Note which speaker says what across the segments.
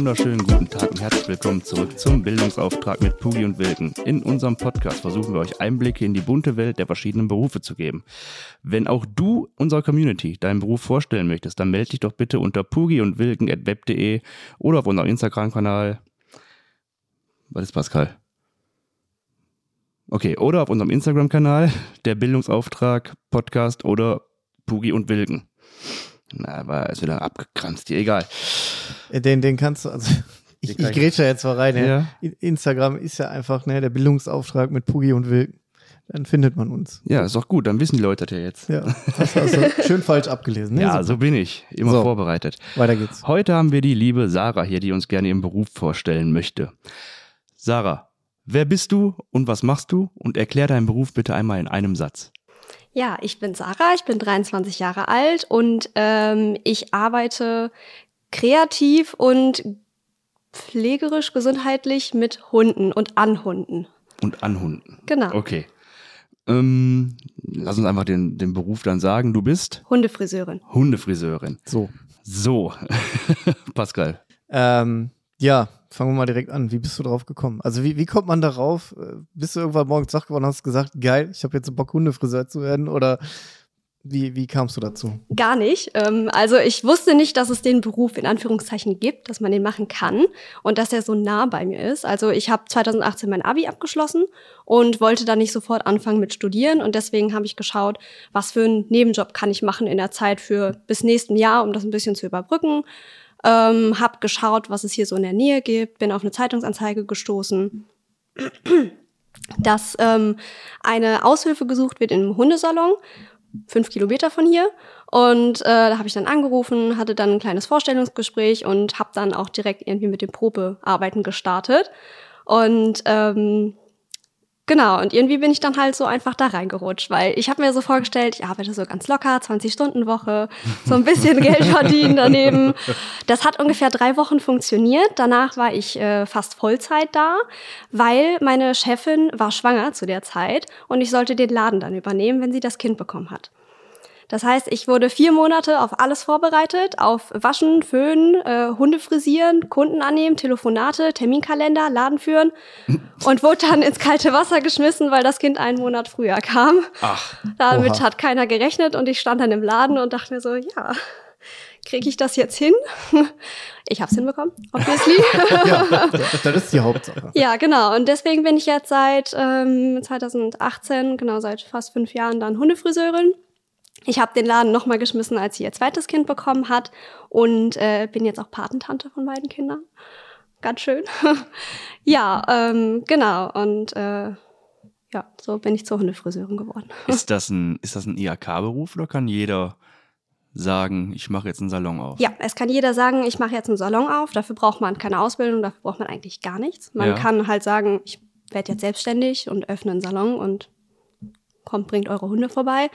Speaker 1: wunderschönen guten Tag und herzlich willkommen zurück zum Bildungsauftrag mit Pugi und Wilken. In unserem Podcast versuchen wir euch Einblicke in die bunte Welt der verschiedenen Berufe zu geben. Wenn auch du unserer Community deinen Beruf vorstellen möchtest, dann melde dich doch bitte unter pugi und wilken.web.de oder auf unserem Instagram-Kanal. Was ist Pascal? Okay, oder auf unserem Instagram-Kanal, der Bildungsauftrag Podcast oder Pugi und Wilken. Na, aber ist wieder abgekranzt hier, egal.
Speaker 2: Äh, den, den kannst du, also ich, ich grätsche jetzt mal rein. Ja. Instagram ist ja einfach ne, der Bildungsauftrag mit Pugi und Wilken. Dann findet man uns.
Speaker 1: Ja, ist auch gut, dann wissen die Leute das ja jetzt.
Speaker 2: Ja, das hast du schön falsch abgelesen.
Speaker 1: Ne? Ja, Super. so bin ich. Immer so, vorbereitet.
Speaker 2: Weiter geht's.
Speaker 1: Heute haben wir die liebe Sarah hier, die uns gerne ihren Beruf vorstellen möchte. Sarah, wer bist du und was machst du? Und erklär deinen Beruf bitte einmal in einem Satz.
Speaker 3: Ja, ich bin Sarah, ich bin 23 Jahre alt und ähm, ich arbeite kreativ und pflegerisch, gesundheitlich mit Hunden und an Hunden.
Speaker 1: Und an Hunden.
Speaker 3: Genau.
Speaker 1: Okay. Ähm, lass uns einfach den, den Beruf dann sagen. Du bist?
Speaker 3: Hundefriseurin.
Speaker 1: Hundefriseurin.
Speaker 2: So.
Speaker 1: So. Pascal.
Speaker 2: Ähm, ja, fangen wir mal direkt an. Wie bist du drauf gekommen? Also wie, wie kommt man darauf? Äh, bist du irgendwann morgens wach geworden und hast gesagt, geil, ich habe jetzt Bock, Hundefriseur zu werden? Oder wie, wie kamst du dazu?
Speaker 3: Gar nicht. Ähm, also ich wusste nicht, dass es den Beruf in Anführungszeichen gibt, dass man den machen kann und dass er so nah bei mir ist. Also ich habe 2018 mein Abi abgeschlossen und wollte dann nicht sofort anfangen mit Studieren und deswegen habe ich geschaut, was für einen Nebenjob kann ich machen in der Zeit für bis nächsten Jahr, um das ein bisschen zu überbrücken. Ähm, hab geschaut, was es hier so in der Nähe gibt, bin auf eine Zeitungsanzeige gestoßen, dass ähm, eine Aushilfe gesucht wird einem Hundesalon fünf Kilometer von hier. Und äh, da habe ich dann angerufen, hatte dann ein kleines Vorstellungsgespräch und habe dann auch direkt irgendwie mit dem Probearbeiten gestartet. Und ähm, genau, und irgendwie bin ich dann halt so einfach da reingerutscht, weil ich habe mir so vorgestellt, ich arbeite so ganz locker, 20-Stunden-Woche, so ein bisschen Geld verdienen daneben. Das hat ungefähr drei Wochen funktioniert. Danach war ich äh, fast Vollzeit da, weil meine Chefin war schwanger zu der Zeit und ich sollte den Laden dann übernehmen, wenn sie das Kind bekommen hat. Das heißt, ich wurde vier Monate auf alles vorbereitet, auf Waschen, Föhnen, äh, Hunde frisieren, Kunden annehmen, Telefonate, Terminkalender, Laden führen und wurde dann ins kalte Wasser geschmissen, weil das Kind einen Monat früher kam.
Speaker 1: Ach.
Speaker 3: Damit Oha. hat keiner gerechnet und ich stand dann im Laden und dachte mir so, ja, kriege ich das jetzt hin? Ich habe es hinbekommen, obviously.
Speaker 2: ja, das ist die Hauptsache.
Speaker 3: Ja, genau. Und deswegen bin ich jetzt seit ähm, 2018, genau seit fast fünf Jahren dann Hundefriseurin. Ich habe den Laden nochmal geschmissen, als sie ihr zweites Kind bekommen hat und äh, bin jetzt auch Patentante von beiden Kindern. Ganz schön. ja, ähm, genau. Und äh, ja, so bin ich zur Hundefriseurin geworden.
Speaker 1: ist das ein, ist das ein IHK-Beruf oder kann jeder sagen, ich mache jetzt einen Salon auf?
Speaker 3: Ja, es kann jeder sagen, ich mache jetzt einen Salon auf. Dafür braucht man keine Ausbildung, dafür braucht man eigentlich gar nichts. Man ja. kann halt sagen, ich werde jetzt selbstständig und öffne einen Salon und kommt, bringt eure Hunde vorbei,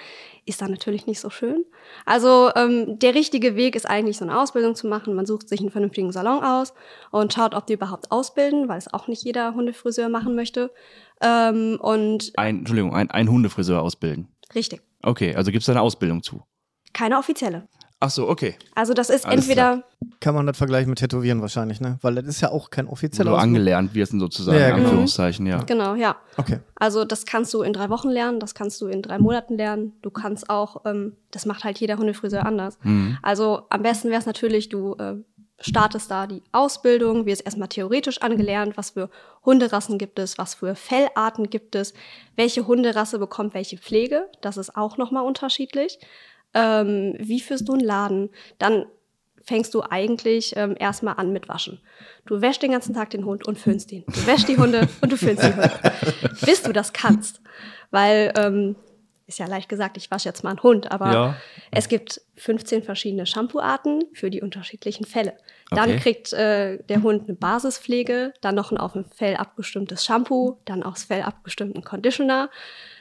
Speaker 3: ist dann natürlich nicht so schön. Also ähm, der richtige Weg ist eigentlich so eine Ausbildung zu machen. Man sucht sich einen vernünftigen Salon aus und schaut, ob die überhaupt ausbilden, weil es auch nicht jeder Hundefriseur machen möchte. Ähm, und
Speaker 1: ein, Entschuldigung, ein, ein Hundefriseur ausbilden.
Speaker 3: Richtig.
Speaker 1: Okay, also gibt es da eine Ausbildung zu?
Speaker 3: Keine offizielle.
Speaker 1: Ach so, okay.
Speaker 3: Also das ist Alles entweder. Klar.
Speaker 2: Kann man das vergleichen mit Tätowieren wahrscheinlich, ne? Weil das ist ja auch kein offizieller.
Speaker 1: Wo du angelernt wirst, sozusagen, ja, genau. Anführungszeichen, ja.
Speaker 3: Genau, ja.
Speaker 2: Okay.
Speaker 3: Also das kannst du in drei Wochen lernen, das kannst du in drei Monaten lernen. Du kannst auch, ähm, das macht halt jeder Hundefriseur anders. Mhm. Also am besten wäre es natürlich, du äh, startest da die Ausbildung, wirst erstmal theoretisch angelernt, was für Hunderassen gibt es, was für Fellarten gibt es, welche Hunderasse bekommt welche Pflege, das ist auch nochmal unterschiedlich ähm, wie führst du einen Laden, dann fängst du eigentlich ähm, erstmal an mit Waschen. Du wäschst den ganzen Tag den Hund und föhnst ihn. Du wäschst die Hunde und du föhnst die Hunde. Bis du das kannst. Weil, ähm, ist ja leicht gesagt, ich wasche jetzt mal einen Hund, aber ja. es gibt 15 verschiedene Shampooarten für die unterschiedlichen Fälle. Dann okay. kriegt äh, der Hund eine Basispflege, dann noch ein auf dem Fell abgestimmtes Shampoo, dann aufs Fell abgestimmten Conditioner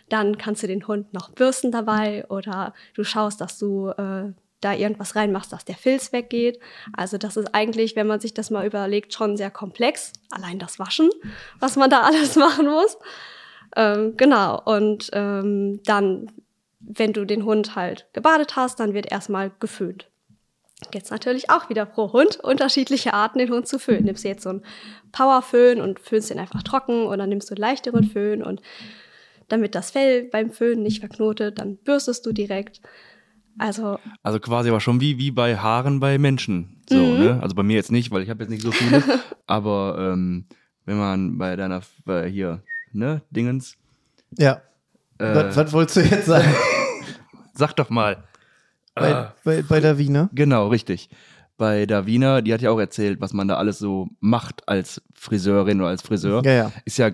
Speaker 3: dann kannst du den Hund noch bürsten dabei oder du schaust, dass du äh, da irgendwas reinmachst, dass der Filz weggeht. Also das ist eigentlich, wenn man sich das mal überlegt, schon sehr komplex. Allein das Waschen, was man da alles machen muss. Ähm, genau. Und ähm, dann, wenn du den Hund halt gebadet hast, dann wird erstmal geföhnt. Jetzt natürlich auch wieder pro Hund unterschiedliche Arten, den Hund zu föhnen. Nimmst du jetzt so einen Powerföhn und föhnst den einfach trocken oder nimmst du einen leichteren Föhn und damit das Fell beim Föhnen nicht verknotet, dann bürstest du direkt. Also,
Speaker 1: Also quasi aber schon wie, wie bei Haaren bei Menschen. So,
Speaker 3: Mhm.
Speaker 1: ne? Also bei mir jetzt nicht, weil ich habe jetzt nicht so viele. aber ähm, wenn man bei deiner bei hier, ne, Dingens,
Speaker 2: Ja.
Speaker 1: äh,
Speaker 2: Was, was wolltest du jetzt sagen?
Speaker 1: sag doch mal.
Speaker 2: bei,
Speaker 1: Ah.
Speaker 2: bei, bei der Wiener?
Speaker 1: Genau, richtig. Bei Davina, die hat ja auch erzählt, was man da alles so macht als Friseurin oder als Friseur.
Speaker 2: Ja, ja.
Speaker 1: Ist ja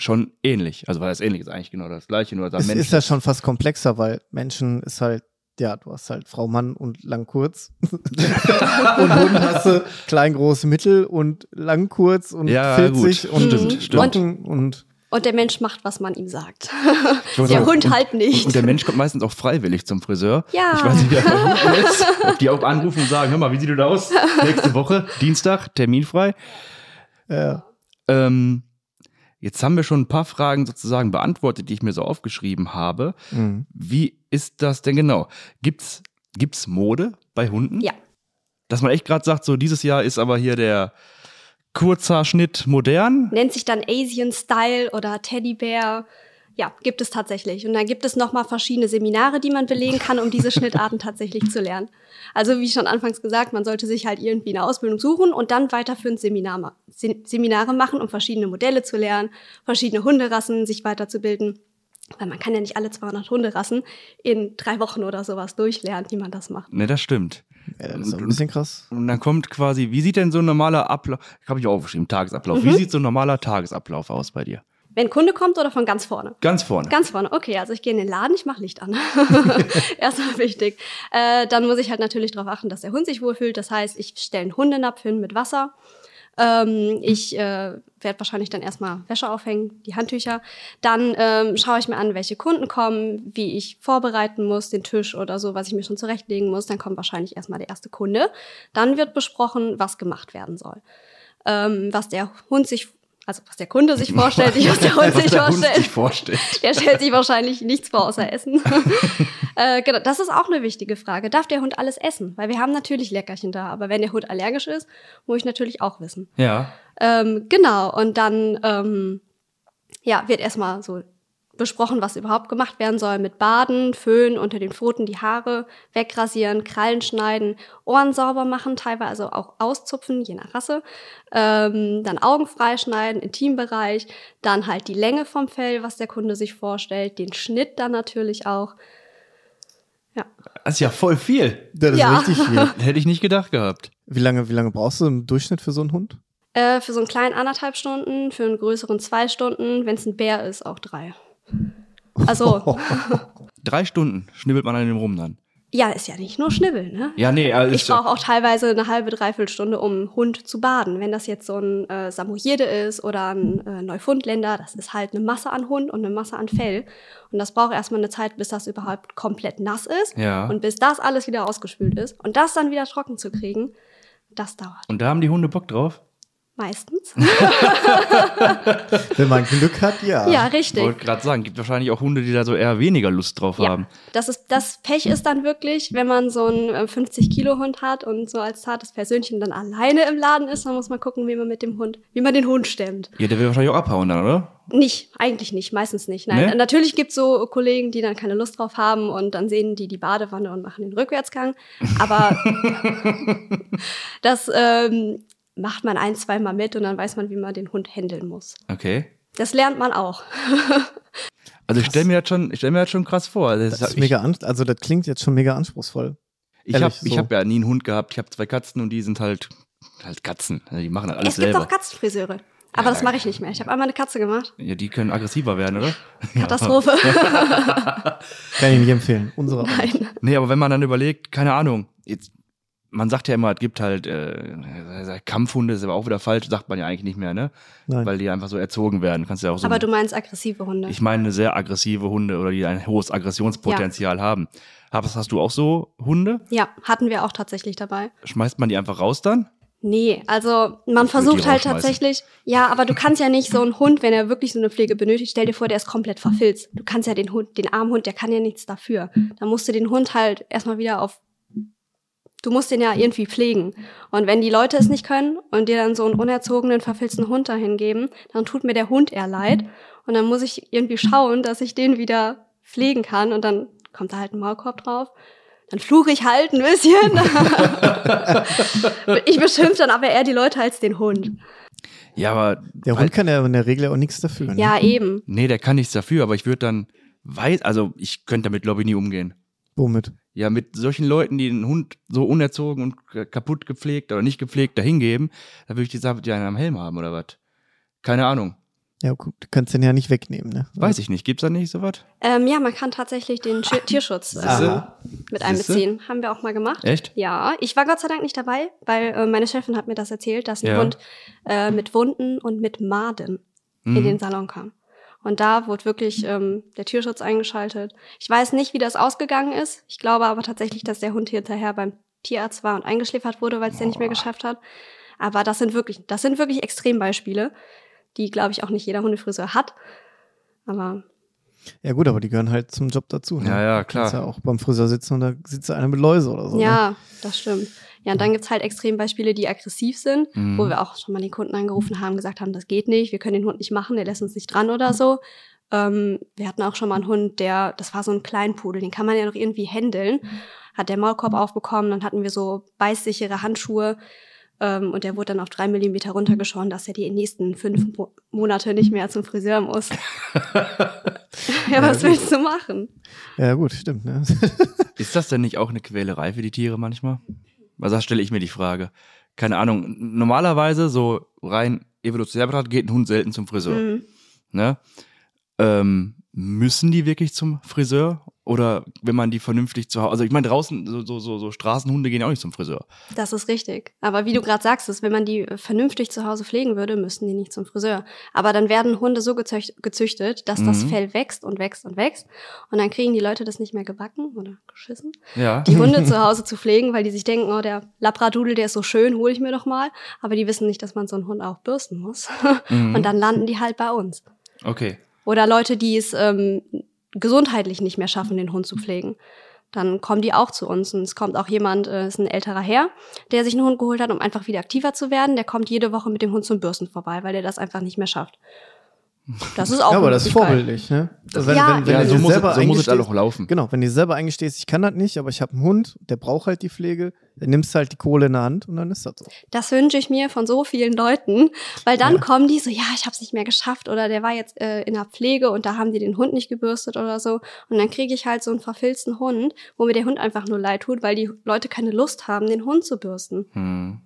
Speaker 1: schon ähnlich. Also weil das ähnlich ist eigentlich genau das gleiche, nur dass
Speaker 2: Es
Speaker 1: Menschen.
Speaker 2: ist ja schon fast komplexer, weil Menschen ist halt, ja, du hast halt Frau, Mann und lang, kurz. und Hund hast du klein, groß, mittel und lang, kurz und
Speaker 1: Ja,
Speaker 2: filzig
Speaker 1: gut.
Speaker 2: und
Speaker 1: Stimmt, stimmt.
Speaker 2: Locken und
Speaker 3: und der Mensch macht, was man ihm sagt. Der
Speaker 1: sagen,
Speaker 3: Hund
Speaker 1: und,
Speaker 3: halt nicht.
Speaker 1: Und der Mensch kommt meistens auch freiwillig zum Friseur.
Speaker 3: Ja.
Speaker 1: Ich weiß nicht, bei Hunden ist. Ob die auch anrufen und sagen, hör mal, wie sieht du aus? Nächste Woche, Dienstag, terminfrei.
Speaker 2: äh,
Speaker 1: Ähm, jetzt haben wir schon ein paar Fragen sozusagen beantwortet, die ich mir so aufgeschrieben habe.
Speaker 2: mh.
Speaker 1: Wie ist das denn genau? Gibt's, gibt's Mode bei Hunden?
Speaker 3: Ja.
Speaker 1: Dass man echt gerade sagt, so dieses Jahr ist aber hier der Kurzhaarschnitt modern.
Speaker 3: Nennt sich dann Asian Style oder Teddybär. Ja, gibt es tatsächlich. Und dann gibt es nochmal verschiedene Seminare, die man belegen kann, um diese Schnittarten tatsächlich zu lernen. Also wie schon anfangs gesagt, man sollte sich halt irgendwie eine Ausbildung suchen und dann weiterführend Seminar ma Se- Seminare machen, um verschiedene Modelle zu lernen, verschiedene Hunderassen sich weiterzubilden. Weil man kann ja nicht alle 200 Hunderassen in drei Wochen oder sowas durchlernen, wie man das macht.
Speaker 1: Ne, das stimmt.
Speaker 2: ja, das ist ein bisschen krass.
Speaker 1: Und dann kommt quasi, wie sieht denn so ein normaler Ablauf, habe ich auch aufgeschrieben, Tagesablauf.
Speaker 3: Mhm.
Speaker 1: Wie sieht so ein normaler Tagesablauf aus bei dir?
Speaker 3: Wenn ein Kunde kommt oder von ganz vorne?
Speaker 1: Ganz vorne.
Speaker 3: Ganz vorne, okay, also ich gehe in den Laden, ich mache Licht an. Erstmal wichtig. Äh, dann muss ich halt natürlich darauf achten, dass der Hund sich wohlfühlt. Das heißt, ich stelle einen Hundenapf hin mit Wasser. Ähm, ich äh, werde wahrscheinlich dann erstmal Wäsche aufhängen, die Handtücher. Dann ähm, schaue ich mir an, welche Kunden kommen, wie ich vorbereiten muss, den Tisch oder so, was ich mir schon zurechtlegen muss. Dann kommt wahrscheinlich erstmal der erste Kunde. Dann wird besprochen, was gemacht werden soll. Ähm, was der Hund sich, also was der Kunde sich vorstellt, nicht was der Hund sich
Speaker 1: der Hund
Speaker 3: vorstellt.
Speaker 1: sich vorstellt.
Speaker 3: Der stellt sich wahrscheinlich nichts vor außer Essen. äh, genau, das ist auch eine wichtige Frage. Darf der Hund alles essen? Weil wir haben natürlich Leckerchen da, aber wenn der Hund allergisch ist, muss ich natürlich auch wissen.
Speaker 1: Ja.
Speaker 3: Ähm, genau, und dann ähm, ja, wird erstmal so besprochen, was überhaupt gemacht werden soll mit Baden, Föhn unter den Pfoten, die Haare wegrasieren, Krallen schneiden, Ohren sauber machen, teilweise auch auszupfen, je nach Rasse, ähm, dann Augen freischneiden, Intimbereich, dann halt die Länge vom Fell, was der Kunde sich vorstellt, den Schnitt dann natürlich auch. Ja,
Speaker 1: Das ist ja voll viel.
Speaker 2: Das ist
Speaker 3: Ja.
Speaker 2: richtig viel.
Speaker 1: Hätte ich nicht gedacht gehabt.
Speaker 2: Wie lange, wie lange brauchst du im Durchschnitt für so einen Hund?
Speaker 3: äh, für so einen kleinen anderthalb Stunden, für einen größeren zwei Stunden, wenn es ein Bär ist, auch drei. Also,
Speaker 1: Drei Stunden schnibbelt man an dem rum dann.
Speaker 3: ja, ist ja nicht nur Schnibbeln, ne?
Speaker 1: Ja, nee, also
Speaker 3: Ich brauche auch teilweise eine halbe, dreiviertel Stunde, um Hund zu baden. Wenn das jetzt so ein äh, Samoyede ist oder ein äh, Neufundländer, das ist halt eine Masse an Hund und eine Masse an Fell. Und das braucht erstmal eine Zeit, bis das überhaupt komplett nass ist.
Speaker 1: Ja.
Speaker 3: Und bis das alles wieder ausgespült ist. Und das dann wieder trocken zu kriegen, das dauert
Speaker 1: Und da haben die Hunde Bock drauf.
Speaker 3: Meistens.
Speaker 2: Wenn man Glück hat, ja.
Speaker 3: ja,
Speaker 1: Ich
Speaker 3: richtig.
Speaker 1: wollte gerade sagen, gibt wahrscheinlich auch Hunde, die da so eher weniger Lust drauf
Speaker 3: Ja,
Speaker 1: haben.
Speaker 3: das ist das Pech ist dann wirklich, wenn man so einen äh, 50 Kilo Hund hat und so als zartes Persönchen dann alleine im Laden ist, dann muss man gucken, wie man mit dem Hund, wie man den Hund stemmt.
Speaker 1: Ja, der will wahrscheinlich auch abhauen dann, oder?
Speaker 3: Nicht, eigentlich nicht, meistens nicht. Nein,
Speaker 1: Nee?
Speaker 3: natürlich gibt's so Kollegen, die dann keine Lust drauf haben und dann sehen die die Badewanne und machen den Rückwärtsgang. Aber das ähm, macht man ein, zweimal mit und dann weiß man, wie man den Hund handeln muss.
Speaker 1: Okay.
Speaker 3: Das lernt man auch.
Speaker 1: Also ich stelle mir das schon, ich stell mir das schon krass vor. Also
Speaker 2: Das ist
Speaker 1: ich
Speaker 2: mega an, also das klingt jetzt schon mega anspruchsvoll.
Speaker 1: ich habe ich
Speaker 2: so.
Speaker 1: hab ja nie einen Hund gehabt. Ich habe zwei Katzen und die sind halt halt Katzen. Also die machen halt alles
Speaker 3: es gibt
Speaker 1: selber.
Speaker 3: auch Katzenfriseure. Aber
Speaker 1: Ja,
Speaker 3: das mache ich nicht mehr. Ich habe einmal eine Katze gemacht.
Speaker 1: Ja, die können aggressiver werden, oder?
Speaker 3: Katastrophe.
Speaker 2: Kann ich nicht empfehlen. Unsere auch.
Speaker 3: Nein.
Speaker 1: Nee, aber wenn man dann überlegt, keine Ahnung, jetzt, man sagt ja immer, es gibt halt äh, Kampfhunde, ist aber auch wieder falsch, sagt man ja eigentlich nicht mehr, ne?
Speaker 2: Nein.
Speaker 1: Weil die einfach so erzogen werden. Kannst ja auch so.
Speaker 3: Aber du meinst aggressive Hunde.
Speaker 1: ich meine sehr aggressive Hunde oder die ein hohes Aggressionspotenzial haben. Hast, hast du auch so Hunde?
Speaker 3: ja, hatten wir auch tatsächlich dabei.
Speaker 1: Schmeißt man die einfach raus dann?
Speaker 3: Nee, also man
Speaker 1: Ich
Speaker 3: versucht halt tatsächlich, ja, aber du kannst ja nicht so einen Hund, wenn er wirklich so eine Pflege benötigt, stell dir vor, der ist komplett verfilzt. Du kannst ja den Hund, den armen Hund, der kann ja nichts dafür. Da musst du den Hund halt erstmal wieder auf du musst den ja irgendwie pflegen. Und wenn die Leute es nicht können und dir dann so einen unerzogenen, verfilzten Hund dahin geben, dann tut mir der Hund eher leid. Und dann muss ich irgendwie schauen, dass ich den wieder pflegen kann. Und dann kommt da halt ein Maulkorb drauf. Dann fluche ich halt ein bisschen. ich beschimpfe dann aber eher die Leute als den Hund.
Speaker 1: Ja, aber.
Speaker 2: Der Hund kann ja in der Regel auch nichts dafür. Ne?
Speaker 3: Ja, eben.
Speaker 1: Nee, der kann nichts dafür, aber ich würde dann weiß, also ich könnte damit, glaube ich, nie umgehen.
Speaker 2: Womit?
Speaker 1: Ja, mit solchen Leuten, die den Hund so unerzogen und kaputt gepflegt oder nicht gepflegt dahingeben, da würde ich die Sache die einen am Helm haben oder was. Keine Ahnung.
Speaker 2: Ja, du kannst den ja nicht wegnehmen, ne?
Speaker 1: Weiß ich nicht. Gibt's da nicht sowas?
Speaker 3: Ähm, ja, man kann tatsächlich den Sch Tierschutz äh, mit einbeziehen. Haben wir auch mal gemacht.
Speaker 1: Echt?
Speaker 3: Ja. Ich war Gott sei Dank nicht dabei, weil äh, meine Chefin hat mir das erzählt, dass ein
Speaker 1: Ja.
Speaker 3: Hund äh, mit Wunden und mit Maden
Speaker 1: Mhm.
Speaker 3: in den Salon kam. Und da wurde wirklich ähm, der Tierschutz eingeschaltet. Ich weiß nicht, wie das ausgegangen ist. Ich glaube aber tatsächlich, dass der Hund hinterher beim Tierarzt war und eingeschläfert wurde, weil es der nicht mehr geschafft hat. Aber das sind wirklich, das sind wirklich Extrembeispiele, die, glaube ich, auch nicht jeder Hundefriseur hat. Aber
Speaker 2: Ja gut, aber die gehören halt zum Job dazu. Ne?
Speaker 1: Ja, ja,
Speaker 2: Du kannst
Speaker 1: klar.
Speaker 2: ja auch beim Friseur sitzen und da sitzt da einer mit Läuse oder so. Ne?
Speaker 3: ja, das stimmt. Ja, und dann gibt's halt Extrembeispiele, die aggressiv sind,
Speaker 1: Mhm.
Speaker 3: wo wir auch schon mal den Kunden angerufen haben, gesagt haben, das geht nicht, wir können den Hund nicht machen, der lässt uns nicht dran oder so. Ähm, wir hatten auch schon mal einen Hund, der, das war so ein Kleinpudel, den kann man ja noch irgendwie händeln. Hat der Maulkorb aufbekommen, dann hatten wir so beißsichere Handschuhe ähm, und der wurde dann auf drei Millimeter runtergeschoren, dass er die nächsten fünf Mo Monate nicht mehr zum Friseur muss. ja, was willst du machen?
Speaker 2: Ja, gut, stimmt. Ne?
Speaker 1: Ist das denn nicht auch eine Quälerei für die Tiere manchmal? Also da stelle ich mir die Frage. Keine Ahnung. Normalerweise, so rein evolutionär betrachtet, geht ein Hund selten zum Friseur.
Speaker 3: Mhm.
Speaker 1: Ne? Ähm, müssen die wirklich zum Friseur? Oder wenn man die vernünftig zu Hause. Also ich meine, draußen, so, so, so, so Straßenhunde gehen ja auch nicht zum Friseur.
Speaker 3: Das ist richtig. Aber wie du gerade sagst, ist, wenn man die äh, vernünftig zu Hause pflegen würde, müssten die nicht zum Friseur. Aber dann werden Hunde so gezücht, gezüchtet, dass das
Speaker 1: Mhm.
Speaker 3: Fell wächst und wächst und wächst. Und dann kriegen die Leute das nicht mehr gebacken oder geschissen,
Speaker 1: Ja.
Speaker 3: die Hunde zu Hause zu pflegen, weil die sich denken, oh, der Labradudel, der ist so schön, hole ich mir doch mal. Aber die wissen nicht, dass man so einen Hund auch bürsten muss.
Speaker 1: Mhm.
Speaker 3: Und dann landen die halt bei uns.
Speaker 1: Okay.
Speaker 3: Oder Leute, die es ähm, gesundheitlich nicht mehr schaffen, den Hund zu pflegen. Dann kommen die auch zu uns. Und es kommt auch jemand, äh, ist ein älterer Herr, der sich einen Hund geholt hat, um einfach wieder aktiver zu werden. Der kommt jede Woche mit dem Hund zum Bürsten vorbei, weil der das einfach nicht mehr schafft. Das ist auch
Speaker 2: ja, aber das ist vorbildlich, ne? Also
Speaker 3: Ja,
Speaker 2: wenn, wenn
Speaker 1: Ja, so muss,
Speaker 2: selber
Speaker 1: so muss es
Speaker 2: eingestehst-
Speaker 1: auch laufen.
Speaker 2: Genau, wenn du dir selber eingestehst, ich kann das nicht, aber ich habe einen Hund, der braucht halt die Pflege, dann nimmst du halt die Kohle in der Hand und dann ist das so.
Speaker 3: Das wünsche ich mir von so vielen Leuten, weil dann
Speaker 2: Ja.
Speaker 3: kommen die so, ja, ich habe es nicht mehr geschafft oder der war jetzt äh, in der Pflege und da haben die den Hund nicht gebürstet oder so und dann kriege ich halt so einen verfilzten Hund, wo mir der Hund einfach nur leid tut, weil die Leute keine Lust haben, den Hund zu bürsten.
Speaker 1: Hm.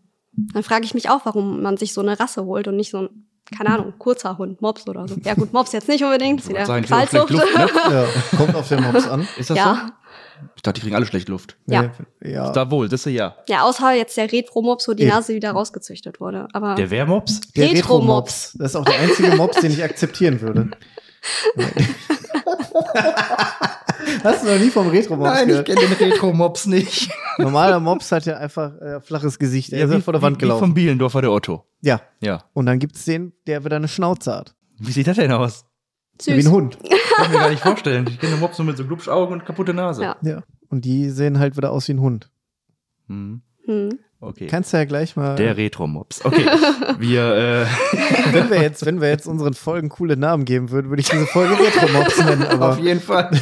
Speaker 3: Dann frage ich mich auch, warum man sich so eine Rasse holt und nicht so ein, keine Ahnung, kurzer Hund, Mops oder so. Ja gut, Mops jetzt nicht unbedingt, ist wieder Qualzucht.
Speaker 1: ne?
Speaker 2: Ja, kommt auf den Mops an.
Speaker 1: Ist das
Speaker 3: Ja.
Speaker 1: so? Ich dachte, die kriegen alle schlecht Luft.
Speaker 3: Ja.
Speaker 2: Ja.
Speaker 1: Da wohl, das ist ja.
Speaker 3: Ja, außer jetzt der Retro-Mops, wo die. Nase wieder rausgezüchtet wurde. Aber
Speaker 1: Der Wehrmops?
Speaker 2: Der
Speaker 3: Retro-Mops.
Speaker 2: Das ist auch der einzige Mops, den ich akzeptieren würde. Hast du noch nie vom Retro-Mops gehört?
Speaker 1: kenne den Retro-Mops nicht.
Speaker 2: Normaler Mops hat ja einfach äh, flaches Gesicht. Er ist ja vor der Wand
Speaker 1: Wie
Speaker 2: gelaufen.
Speaker 1: vom Bielendorfer der Otto.
Speaker 2: Ja.
Speaker 1: Ja.
Speaker 2: Und dann gibt's den, der wieder eine Schnauze hat.
Speaker 1: Wie sieht das denn aus?
Speaker 2: Wie
Speaker 3: süß.
Speaker 2: ein Hund.
Speaker 1: Kann ich mir gar nicht vorstellen. Ich kenne den Mops nur mit so Glubschaugen und kaputte Nase.
Speaker 3: Ja.
Speaker 2: Ja. Und die sehen halt wieder aus wie ein Hund.
Speaker 1: Hm.
Speaker 3: Hm.
Speaker 1: Okay.
Speaker 2: Kannst du ja gleich mal.
Speaker 1: Der Retro-Mops. Okay. Wir, äh,
Speaker 2: wenn wir jetzt, wenn wir jetzt unseren Folgen coole Namen geben würden, würde ich diese Folge Retro-Mops nennen. Aber
Speaker 1: auf jeden Fall.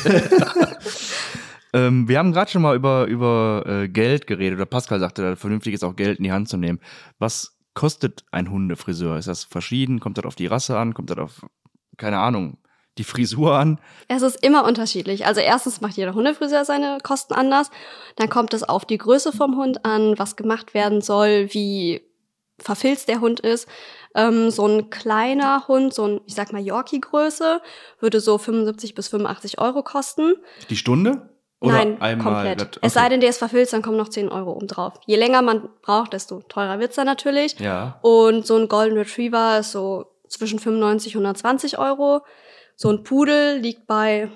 Speaker 1: ähm, wir haben gerade schon mal über, über äh, Geld geredet. Oder Pascal sagte, vernünftig ist auch Geld in die Hand zu nehmen. Was kostet ein Hundefriseur? Ist das verschieden? Kommt das auf die Rasse an? Kommt das auf, keine Ahnung, die Frisur an?
Speaker 3: Es ist immer unterschiedlich. Also erstens macht jeder Hundefriseur seine Kosten anders. Dann kommt es auf die Größe vom Hund an, was gemacht werden soll, wie verfilzt der Hund ist. Ähm, so ein kleiner Hund, so ein, ich sag mal, Yorkie-Größe, würde so 75 bis 85 Euro kosten.
Speaker 1: Die Stunde? Oder
Speaker 3: Nein,
Speaker 1: einmal?
Speaker 3: komplett.
Speaker 1: das-
Speaker 3: Es sei
Speaker 1: okay.
Speaker 3: denn, der ist verfilzt, dann kommen noch 10 Euro obendrauf. Je länger man braucht, desto teurer wird's dann natürlich.
Speaker 1: Ja.
Speaker 3: Und so ein Golden Retriever ist so zwischen 95 und 120 Euro. So ein Pudel liegt bei,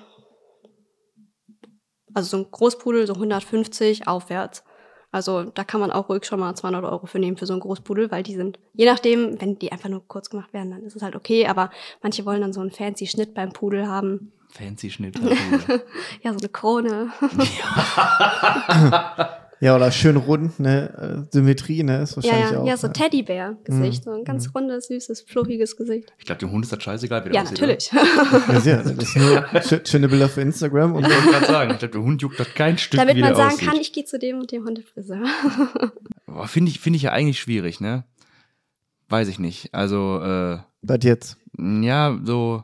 Speaker 3: also so ein Großpudel so 150 aufwärts. Also da kann man auch ruhig schon mal 200 Euro für nehmen für so einen Großpudel, weil die sind, je nachdem, wenn die einfach nur kurz gemacht werden, dann ist es halt okay. Aber manche wollen dann so einen fancy Schnitt beim Pudel haben.
Speaker 1: Fancy Schnitt.
Speaker 3: Ja, so eine Krone.
Speaker 2: Ja, oder schön rund, ne? Äh, Symmetrie, ne? Ist
Speaker 3: Ja,
Speaker 2: wahrscheinlich
Speaker 3: ja,
Speaker 2: auch.
Speaker 3: ja, so
Speaker 2: ne?
Speaker 3: Teddybär-Gesicht, so ein ganz
Speaker 2: Mhm.
Speaker 3: rundes, süßes, fluffiges Gesicht.
Speaker 1: Ich glaube, dem Hund ist das scheißegal, wie der
Speaker 3: Ja,
Speaker 1: aussieht,
Speaker 3: natürlich.
Speaker 2: Ja, sehr. Das ist nur schö- schöne Bilder für Instagram und?
Speaker 1: Ich wollte gerade sagen, ich glaube, der Hund juckt das kein Stück,
Speaker 3: Damit
Speaker 1: wie
Speaker 3: man sagen
Speaker 1: aussieht.
Speaker 3: kann, ich gehe zu dem und dem Hundefriseur.
Speaker 1: Boah, Finde ich, finde ich ja eigentlich schwierig, ne? Weiß ich nicht. Also, äh,
Speaker 2: was jetzt?
Speaker 1: ja, so,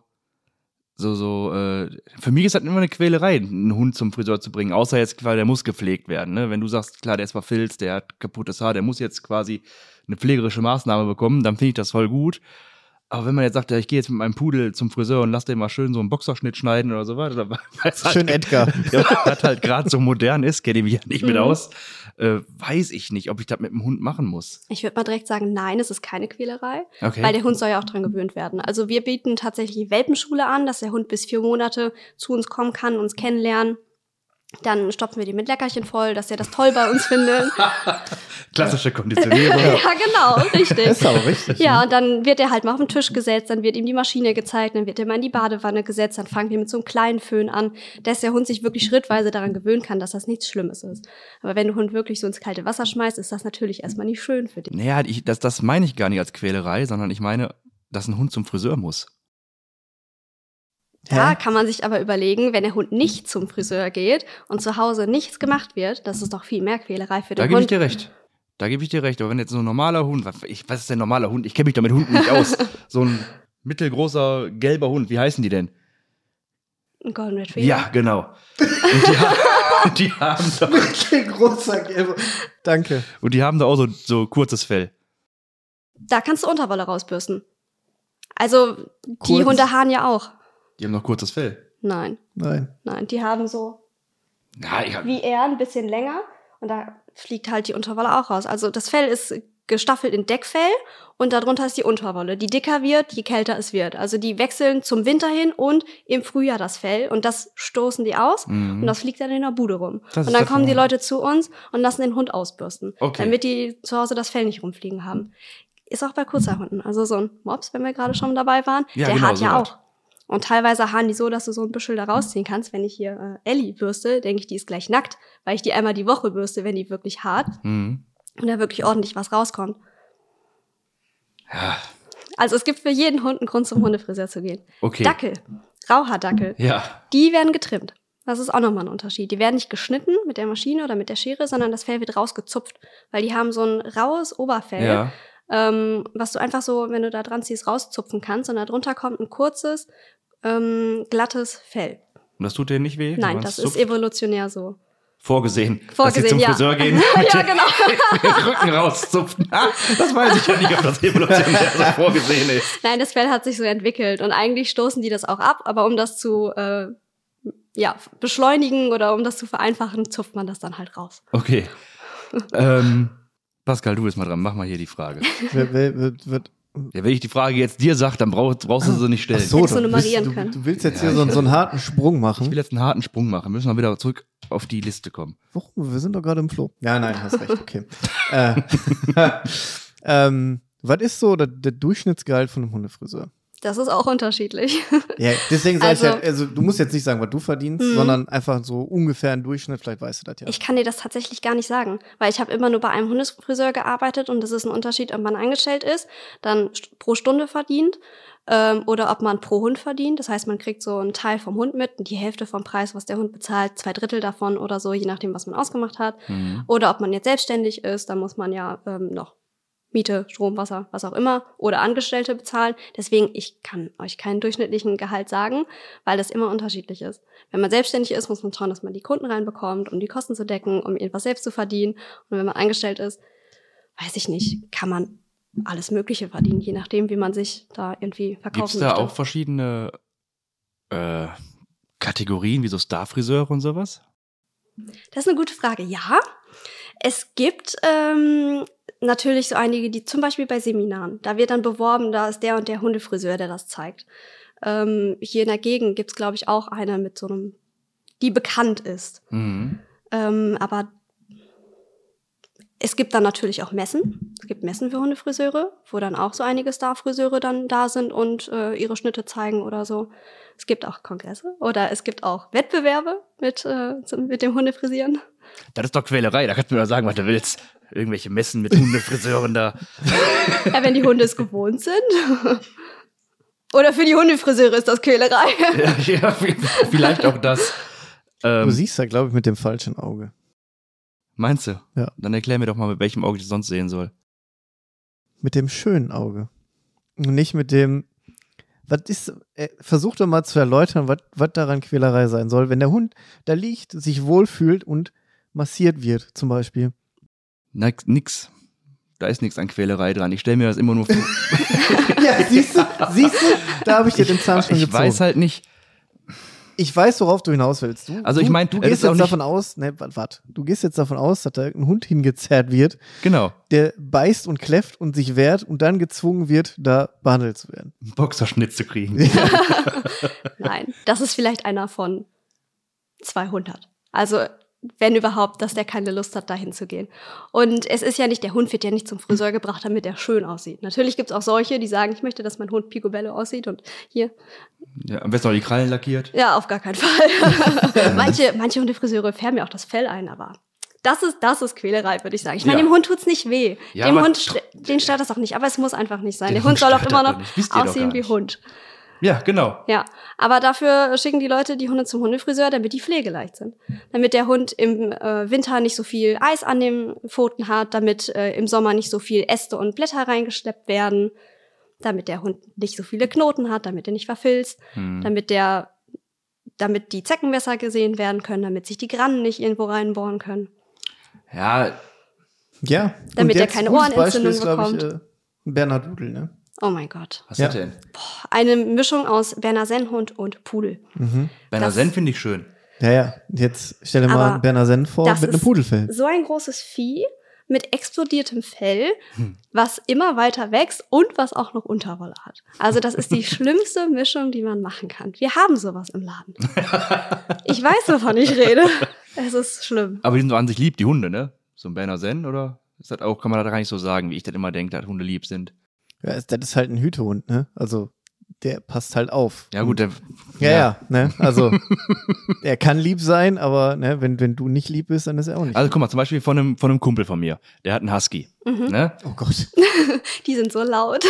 Speaker 1: so, so, äh, für mich ist das immer eine Quälerei, einen Hund zum Friseur zu bringen, außer jetzt, weil der muss gepflegt werden, ne? Wenn du sagst, klar, der ist verfilzt, der hat kaputtes Haar, der muss jetzt quasi eine pflegerische Maßnahme bekommen, dann finde ich das voll gut. Aber wenn man jetzt sagt, ja, ich gehe jetzt mit meinem Pudel zum Friseur und lass den mal schön so einen Boxerschnitt schneiden oder so weiter, es
Speaker 2: Schön
Speaker 1: halt,
Speaker 2: Edgar.
Speaker 1: ja, das halt gerade so modern ist, kenne ich mich ja nicht mit
Speaker 3: Mhm.
Speaker 1: aus, äh, weiß ich nicht, ob ich das mit dem Hund machen muss.
Speaker 3: Ich würde mal direkt sagen, nein, es ist keine Quälerei,
Speaker 1: Okay.
Speaker 3: weil der Hund soll ja auch dran gewöhnt werden. Also wir bieten tatsächlich die Welpenschule an, dass der Hund bis vier Monate zu uns kommen kann, uns kennenlernen. Dann stopfen wir die mit Leckerchen voll, dass er das toll bei uns findet.
Speaker 1: Klassische Konditionierung.
Speaker 3: ja, genau, richtig.
Speaker 2: Ist auch richtig.
Speaker 3: Ja,
Speaker 2: ne?
Speaker 3: und dann wird er halt mal auf den Tisch gesetzt, dann wird ihm die Maschine gezeigt, dann wird er mal in die Badewanne gesetzt, dann fangen wir mit so einem kleinen Föhn an, dass der Hund sich wirklich schrittweise daran gewöhnen kann, dass das nichts Schlimmes ist. Aber wenn der Hund wirklich so ins kalte Wasser schmeißt, ist das natürlich erstmal nicht schön für dich.
Speaker 1: Naja, ich, das, das meine ich gar nicht als Quälerei, sondern ich meine, dass ein Hund zum Friseur muss.
Speaker 3: Da
Speaker 2: Hä?
Speaker 3: kann man sich aber überlegen, wenn der Hund nicht zum Friseur geht und zu Hause nichts gemacht wird, das ist doch viel mehr Quälerei für
Speaker 1: Da
Speaker 3: den
Speaker 1: gebe ich
Speaker 3: Hund.
Speaker 1: dir recht. Da gebe ich dir recht. Aber wenn jetzt so ein normaler Hund, was, ich, was ist denn ein normaler Hund? Ich kenne mich doch mit Hunden nicht aus. So ein mittelgroßer gelber Hund, wie heißen die denn?
Speaker 3: Ein Golden Retriever.
Speaker 1: Ja, genau. Und die, ha- die haben doch,
Speaker 2: Ein großer Gelber. Danke.
Speaker 1: und die haben doch auch so, so kurzes Fell.
Speaker 3: Da kannst du Unterwolle rausbürsten. Also, die
Speaker 2: Kurz.
Speaker 3: Hunde haben ja auch.
Speaker 1: Die haben noch kurzes Fell.
Speaker 3: Nein,
Speaker 2: Nein.
Speaker 3: nein, die haben so
Speaker 1: Ja, ich hab,
Speaker 3: wie er, ein bisschen länger. Und da fliegt halt die Unterwolle auch raus. Also das Fell ist gestaffelt in Deckfell und darunter ist die Unterwolle, die dicker wird, je kälter es wird. Also die wechseln zum Winter hin und im Frühjahr das Fell und das stoßen die aus
Speaker 1: Mhm.
Speaker 3: und das fliegt dann in der Bude rum.
Speaker 1: Das
Speaker 3: und dann
Speaker 1: ja
Speaker 3: kommen die. Leute zu uns und lassen den Hund ausbürsten,
Speaker 1: Okay.
Speaker 3: damit die zu Hause das Fell nicht rumfliegen haben. Ist auch bei Kurzerhunden. Also so ein Mops, wenn wir gerade schon dabei waren,
Speaker 1: Ja,
Speaker 3: der
Speaker 1: genau,
Speaker 3: hat ja
Speaker 1: sowas.
Speaker 3: auch. Und teilweise haaren die so, dass du so ein Büschel da rausziehen kannst. Wenn ich hier äh, Ellie bürste, denke ich, die ist gleich nackt, weil ich die einmal die Woche bürste, wenn die wirklich hart
Speaker 1: Mhm.
Speaker 3: und da wirklich ordentlich was rauskommt.
Speaker 1: Ja,
Speaker 3: Also es gibt für jeden Hund einen Grund, zum Hundefriseur zu gehen.
Speaker 1: okay.
Speaker 3: Dackel, Rauhaardackel,
Speaker 1: Ja.
Speaker 3: die werden getrimmt. Das ist auch nochmal ein Unterschied. Die werden nicht geschnitten mit der Maschine oder mit der Schere, sondern das Fell wird rausgezupft, weil die haben so ein raues Oberfell,
Speaker 1: Ja.
Speaker 3: Ähm, was du einfach so, wenn du da dran ziehst, rauszupfen kannst. Und darunter kommt ein kurzes, ähm, glattes Fell.
Speaker 1: Und das tut denen nicht weh?
Speaker 3: Nein, das ist evolutionär so.
Speaker 1: vorgesehen, dass sie
Speaker 3: Vorgesehen,
Speaker 1: zum
Speaker 3: ja.
Speaker 1: Friseur gehen.
Speaker 3: ja, genau.
Speaker 1: den Rücken rauszupfen. Ah, das weiß ich ja nicht, ob das evolutionär so vorgesehen ist.
Speaker 3: Nein, das Fell hat sich so entwickelt und eigentlich stoßen die das auch ab, aber um das zu äh, ja, beschleunigen oder um das zu vereinfachen, zupft man das dann halt raus.
Speaker 1: Okay. ähm, Pascal, du bist mal dran. Mach mal hier die Frage. Ja, wenn ich die Frage jetzt dir sage, dann brauch, brauchst du sie nicht stellen.
Speaker 2: Ach so,
Speaker 3: du nummerieren
Speaker 2: du,
Speaker 3: können.
Speaker 2: du willst jetzt
Speaker 1: Ja,
Speaker 2: hier so,
Speaker 1: ich-
Speaker 2: so einen harten Sprung
Speaker 1: Ich
Speaker 2: machen.
Speaker 1: will jetzt einen harten Sprung machen. Müssen wir wieder zurück auf die Liste kommen.
Speaker 2: Warum? Wir sind doch gerade im Flow. Ja, nein, hast recht, okay. äh, ähm, was ist so der, der Durchschnittsgehalt von einem Hundefriseur?
Speaker 3: Das ist auch unterschiedlich.
Speaker 2: Ja, deswegen sage
Speaker 3: Also-
Speaker 2: ich halt, also du musst jetzt nicht sagen, was du verdienst,
Speaker 3: Mhm.
Speaker 2: sondern einfach so ungefähr einen Durchschnitt, vielleicht weißt du das ja.
Speaker 3: Ich kann dir das tatsächlich gar nicht sagen, weil ich habe immer nur bei einem Hundefriseur gearbeitet und das ist ein Unterschied, ob man angestellt ist, dann pro Stunde verdient ähm, oder ob man pro Hund verdient. Das heißt, man kriegt so einen Teil vom Hund mit, die Hälfte vom Preis, was der Hund bezahlt, zwei Drittel davon oder so, je nachdem, was man ausgemacht hat.
Speaker 1: Mhm.
Speaker 3: Oder ob man jetzt selbstständig ist, dann muss man ja ähm, noch Miete, Strom, Wasser, was auch immer oder Angestellte bezahlen. Deswegen, ich kann euch keinen durchschnittlichen Gehalt sagen, weil das immer unterschiedlich ist. Wenn man selbstständig ist, muss man schauen, dass man die Kunden reinbekommt, um die Kosten zu decken, um etwas selbst zu verdienen. Und wenn man angestellt ist, weiß ich nicht, kann man alles Mögliche verdienen, je nachdem, wie man sich da irgendwie
Speaker 1: Gibt
Speaker 3: verkaufen
Speaker 1: es da
Speaker 3: möchte.
Speaker 1: auch verschiedene äh, Kategorien, wie so Starfriseure und sowas?
Speaker 3: Das ist eine gute Frage. Ja, es gibt ähm, natürlich so einige, die zum Beispiel bei Seminaren, da wird dann beworben, da ist der und der Hundefriseur, der das zeigt. Ähm, hier in der Gegend gibt's glaube ich, auch eine mit so einem, die bekannt ist.
Speaker 1: Mhm.
Speaker 3: Ähm, aber es gibt dann natürlich auch Messen. Es gibt Messen für Hundefriseure, wo dann auch so einige Starfriseure dann da sind und äh, ihre Schnitte zeigen oder so. Es gibt auch Kongresse oder es gibt auch Wettbewerbe mit, äh, mit dem Hundefrisieren.
Speaker 1: Das ist doch Quälerei, da kannst du mir doch sagen, was du willst. Irgendwelche Messen mit Hundefriseuren da.
Speaker 3: Ja, wenn die Hunde es gewohnt sind. Oder für die Hundefriseure ist das Quälerei.
Speaker 1: ja, ja, vielleicht auch das. Ähm,
Speaker 2: Du siehst da, glaube ich, mit dem falschen Auge.
Speaker 1: meinst du?
Speaker 2: Ja.
Speaker 1: Dann erklär mir doch mal, mit welchem Auge ich das sonst sehen soll.
Speaker 2: Mit dem schönen Auge. Und nicht mit dem. Was ist. Äh, versuch doch mal zu erläutern, was, was daran Quälerei sein soll, wenn der Hund da liegt, sich wohlfühlt und massiert wird, zum Beispiel.
Speaker 1: Na, nix. Da ist nichts an Quälerei dran. Ich stelle mir das immer nur vor.
Speaker 2: Ja, siehst du, siehst du, da habe ich dir den Zahn schon
Speaker 1: ich
Speaker 2: gezogen.
Speaker 1: weiß halt nicht.
Speaker 2: ich weiß, worauf du hinaus willst. Du,
Speaker 1: Also ich
Speaker 2: du-
Speaker 1: mein,
Speaker 2: du
Speaker 1: das
Speaker 2: gehst jetzt davon aus, ne, warte, du gehst jetzt davon aus, dass da ein Hund hingezerrt wird,
Speaker 1: Genau.
Speaker 2: der beißt und kläfft und sich wehrt und dann gezwungen wird, da behandelt zu werden.
Speaker 1: Einen Boxerschnitt zu kriegen.
Speaker 3: Nein, das ist vielleicht einer von 200. Also, wenn überhaupt, dass der keine Lust hat, dahin zu gehen. Und es ist ja nicht, der Hund wird ja nicht zum Friseur gebracht, damit er schön aussieht. Natürlich gibt es auch solche, die sagen, ich möchte, dass mein Hund picobello aussieht und hier,
Speaker 1: Ja, am besten noch die Krallen lackiert.
Speaker 3: ja, auf gar keinen Fall. manche, manche Hundefriseure färben ja auch das Fell ein, aber das ist, das ist Quälerei, würde ich sagen. Ich meine,
Speaker 1: Ja.
Speaker 3: dem Hund tut's nicht weh.
Speaker 1: Ja,
Speaker 3: dem Hund, den stört das auch nicht, aber es muss einfach nicht sein. Der Hund
Speaker 1: Hund
Speaker 3: soll auch immer noch aussehen wie. Hund.
Speaker 1: Ja, genau.
Speaker 3: Ja, aber dafür schicken die Leute die Hunde zum Hundefriseur, damit die pflegeleicht sind. Damit der Hund im äh, Winter nicht so viel Eis an den Pfoten hat, damit äh, im Sommer nicht so viel Äste und Blätter reingeschleppt werden, damit der Hund nicht so viele Knoten hat, damit er nicht verfilzt,
Speaker 1: Hm.
Speaker 3: damit der damit die Zecken besser gesehen werden können, damit sich die Grannen nicht irgendwo reinbohren können.
Speaker 1: Ja,
Speaker 2: Ja.
Speaker 3: Damit
Speaker 2: und
Speaker 3: er
Speaker 2: jetzt
Speaker 3: keine
Speaker 2: gutes
Speaker 3: Ohrenentzündung
Speaker 2: Beispiel ist, glaub ich,
Speaker 3: bekommt.
Speaker 2: äh, Bernhard Dudel, ne?
Speaker 3: Oh mein Gott.
Speaker 1: was
Speaker 2: Ja.
Speaker 1: hat er denn?
Speaker 3: Eine Mischung aus Berner Sennhund und Pudel.
Speaker 2: Mhm.
Speaker 1: Berner Senn finde ich schön.
Speaker 2: Ja, ja. Jetzt stell dir mal einen Berner Senn vor
Speaker 3: das
Speaker 2: mit einem
Speaker 3: ist-
Speaker 2: Pudelfell.
Speaker 3: so ein großes Vieh mit explodiertem Fell,
Speaker 1: Hm.
Speaker 3: was immer weiter wächst und was auch noch Unterwolle hat. Also das ist die schlimmste Mischung, die man machen kann. Wir haben sowas im Laden. Ich weiß, wovon ich rede. Es ist schlimm.
Speaker 1: Aber die sind so an sich lieb, die Hunde, ne? So ein Berner Senn, oder? Ist das auch, kann man da gar nicht so sagen, wie ich das immer denke, dass Hunde lieb sind.
Speaker 2: Ja, ist- das ist halt ein Hütehund, ne? Also, der passt halt auf.
Speaker 1: Ja, gut, der,
Speaker 2: Ja, ja, ne? Also, er kann lieb sein, aber ne, wenn, wenn du nicht lieb bist, dann ist er auch nicht.
Speaker 1: Also guck mal, zum Beispiel von einem, von einem Kumpel von mir. Der hat einen Husky.
Speaker 3: Mhm.
Speaker 1: Ne?
Speaker 2: oh Gott.
Speaker 3: Die sind so laut.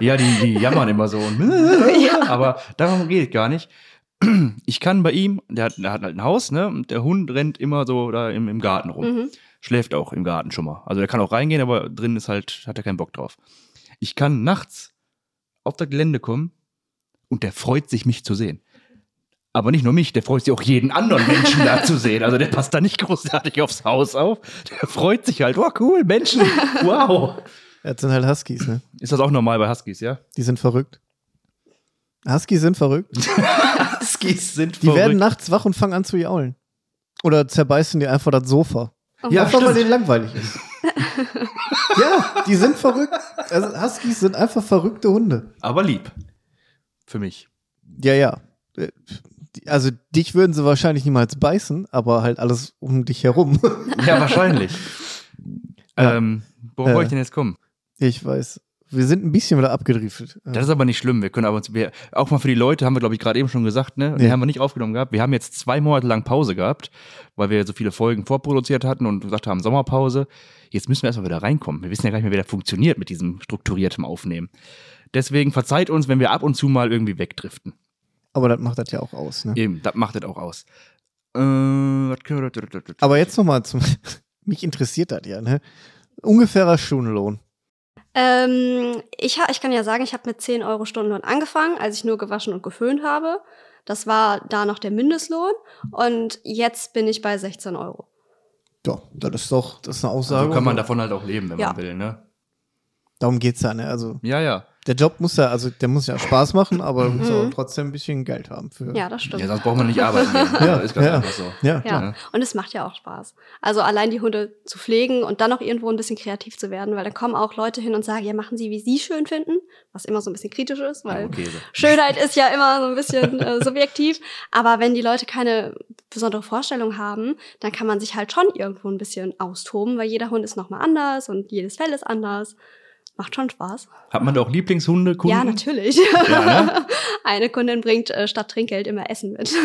Speaker 1: Ja, die, die jammern immer so. Und Aber darum geht es gar nicht. Ich kann bei ihm, der hat, der hat halt ein Haus, ne? Und der Hund rennt immer so da im, im Garten rum.
Speaker 3: Mhm.
Speaker 1: Schläft auch im Garten schon mal. Also der kann auch reingehen, aber drin ist halt, hat er keinen Bock drauf. Ich kann nachts auf das Gelände kommen und der freut sich, mich zu sehen. Aber nicht nur mich, der freut sich auch jeden anderen Menschen da zu sehen. Also der passt da nicht großartig aufs Haus auf. Der freut sich halt, oh cool, Menschen, wow.
Speaker 2: Das sind halt Huskies, ne?
Speaker 1: Ist das auch normal bei Huskies, ja?
Speaker 2: Die sind verrückt. Huskies sind verrückt.
Speaker 1: Huskies sind
Speaker 2: Die
Speaker 1: verrückt.
Speaker 2: werden nachts wach und fangen an zu jaulen. Oder zerbeißen dir einfach das Sofa.
Speaker 3: Oh
Speaker 1: Ja,
Speaker 2: einfach weil denen langweilig ist. Ja, die sind verrückt. Also Huskies sind einfach verrückte Hunde.
Speaker 1: Aber lieb. Für mich.
Speaker 2: Ja, ja. Äh, Also dich würden sie wahrscheinlich niemals beißen, aber halt alles um dich herum.
Speaker 1: Ja, wahrscheinlich. Ähm, worauf
Speaker 2: Äh.
Speaker 1: wollte ich denn jetzt kommen?
Speaker 2: Ich weiß. Wir sind ein bisschen wieder abgedriftet.
Speaker 1: Das ist aber nicht schlimm. Wir können aber wir, auch mal für die Leute haben wir, glaube ich, gerade eben schon gesagt, ne? Die
Speaker 2: Ja.
Speaker 1: haben wir nicht aufgenommen gehabt. Wir haben jetzt zwei Monate lang Pause gehabt, weil wir so viele Folgen vorproduziert hatten und gesagt haben, Sommerpause. Jetzt müssen wir erstmal wieder reinkommen. Wir wissen ja gar nicht mehr, wie das funktioniert mit diesem strukturierten Aufnehmen. Deswegen verzeiht uns, wenn wir ab und zu mal irgendwie wegdriften.
Speaker 2: Aber das macht das ja auch aus. Ne?
Speaker 1: Eben, das macht das auch aus. Äh,
Speaker 2: Aber jetzt nochmal zum. Mich interessiert das ja, ne? Ungefährer Stundenlohn.
Speaker 3: Ähm, ich, ich kann ja sagen, ich habe mit 10 Euro Stundenlohn angefangen, als ich nur gewaschen und geföhnt habe. Das war da noch der Mindestlohn. Und jetzt bin ich bei 16 Euro.
Speaker 2: Ja, das ist doch, das ist eine
Speaker 1: so
Speaker 2: Aussage.
Speaker 1: kann man davon halt auch leben, wenn
Speaker 3: Ja.
Speaker 1: man will, ne?
Speaker 2: Darum geht's ja, ne? Also,
Speaker 1: Ja, ja.
Speaker 2: Der Job muss ja, also, der muss ja Spaß machen, aber muss
Speaker 3: Mhm.
Speaker 2: auch trotzdem ein bisschen Geld haben für.
Speaker 3: Ja, das stimmt.
Speaker 1: Ja, sonst braucht man nicht arbeiten.
Speaker 2: Ja,
Speaker 1: ist ganz
Speaker 2: ja.
Speaker 1: einfach so.
Speaker 2: Ja,
Speaker 3: Ja, und es macht ja auch Spaß. Also allein die Hunde zu pflegen und dann noch irgendwo ein bisschen kreativ zu werden, weil dann kommen auch Leute hin und sagen, ja, machen Sie, wie Sie schön finden, was immer so ein bisschen kritisch ist, weil
Speaker 1: Ja, okay, so.
Speaker 3: Schönheit ist ja immer so ein bisschen äh, subjektiv. Aber wenn die Leute keine besondere Vorstellung haben, dann kann man sich halt schon irgendwo ein bisschen austoben, weil jeder Hund ist nochmal anders und jedes Fell ist anders. Macht schon Spaß.
Speaker 1: Hat man da auch Lieblingshunde, Kunden?
Speaker 3: Ja, natürlich.
Speaker 1: Ja, ne?
Speaker 3: Eine Kundin bringt äh, statt Trinkgeld immer Essen mit.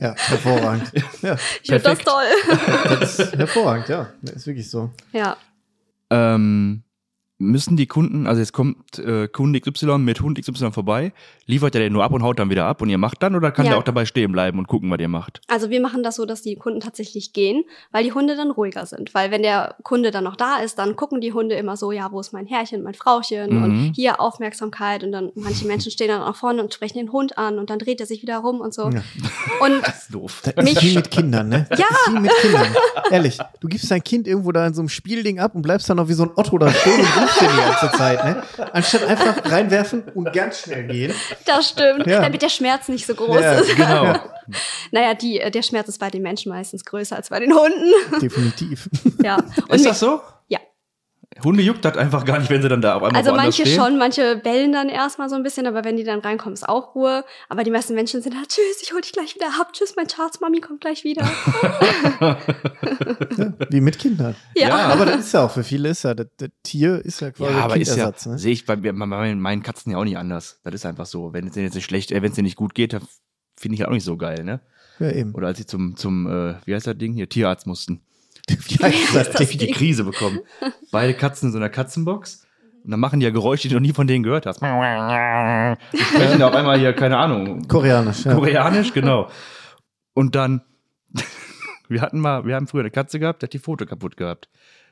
Speaker 2: Ja, hervorragend. Ja,
Speaker 3: Ich finde das toll.
Speaker 2: das ist hervorragend, ja. Ist wirklich so.
Speaker 3: Ja.
Speaker 1: ähm, müssen die Kunden, also jetzt kommt äh, Kunde XY mit Hund XY vorbei, liefert er den nur ab und haut dann wieder ab und ihr macht dann oder kann
Speaker 3: Ja.
Speaker 1: der auch dabei stehen bleiben und gucken, was ihr macht?
Speaker 3: Also wir machen das so, dass die Kunden tatsächlich gehen, weil die Hunde dann ruhiger sind. Weil wenn der Kunde dann noch da ist, dann gucken die Hunde immer so, ja, wo ist mein Herrchen, mein Frauchen
Speaker 1: Mhm.
Speaker 3: und hier Aufmerksamkeit und dann manche Menschen stehen dann auch vorne und sprechen den Hund an und dann dreht er sich wieder rum und so.
Speaker 2: Ja.
Speaker 3: Und
Speaker 1: Das ist doof.
Speaker 2: Das ist wie mit Kindern, ne? Das
Speaker 3: Ja.
Speaker 2: ist wie mit Kindern. Ehrlich, du gibst dein Kind irgendwo da in so einem Spielding ab und bleibst dann noch wie so ein Otto da stehen und den die ganze Zeit, ne? Anstatt einfach reinwerfen und ganz schnell gehen.
Speaker 3: das stimmt,
Speaker 2: Ja.
Speaker 3: damit der Schmerz nicht so groß
Speaker 2: Ja,
Speaker 3: ist.
Speaker 1: Genau.
Speaker 3: Naja, die, äh, der Schmerz ist bei den Menschen meistens größer als bei den Hunden.
Speaker 2: Definitiv.
Speaker 3: Ja. Und
Speaker 1: Ist das so? Hunde juckt das einfach gar nicht, wenn sie dann da auf einmal
Speaker 3: Also manche
Speaker 1: stehen.
Speaker 3: schon, manche bellen dann erstmal so ein bisschen, aber wenn die dann reinkommen, ist auch Ruhe. Aber die meisten Menschen sind halt, tschüss, ich hol dich gleich wieder ab, tschüss, mein Schatz, Mami kommt gleich wieder.
Speaker 2: Ja, wie mit Kindern.
Speaker 3: Ja.
Speaker 1: Ja.
Speaker 2: Aber das ist ja auch für viele ist ja, das, das Tier ist ja quasi
Speaker 1: Ja, aber ist ja,
Speaker 2: Kindersatz, ne?
Speaker 1: sehe ich bei, bei meinen meinen Katzen ja auch nicht anders. Das ist einfach so. Wenn es denen jetzt nicht schlecht, äh, wenn es denen nicht gut geht, dann finde ich ja auch nicht so geil, ne?
Speaker 2: Ja, eben.
Speaker 1: Oder als sie zum, zum, äh, wie heißt das Ding? Hier, Tierarzt mussten.
Speaker 2: Wie heißt das
Speaker 3: das?
Speaker 1: Die Krise bekommen. Beide Katzen in so einer Katzenbox. Und dann machen die ja Geräusche, die du noch nie von denen gehört hast. Die sprechen da auf einmal hier, keine Ahnung,
Speaker 2: Koreanisch, ja.
Speaker 1: Koreanisch, genau. Und dann, wir hatten mal, wir haben früher eine Katze gehabt, die hat die Foto kaputt gehabt.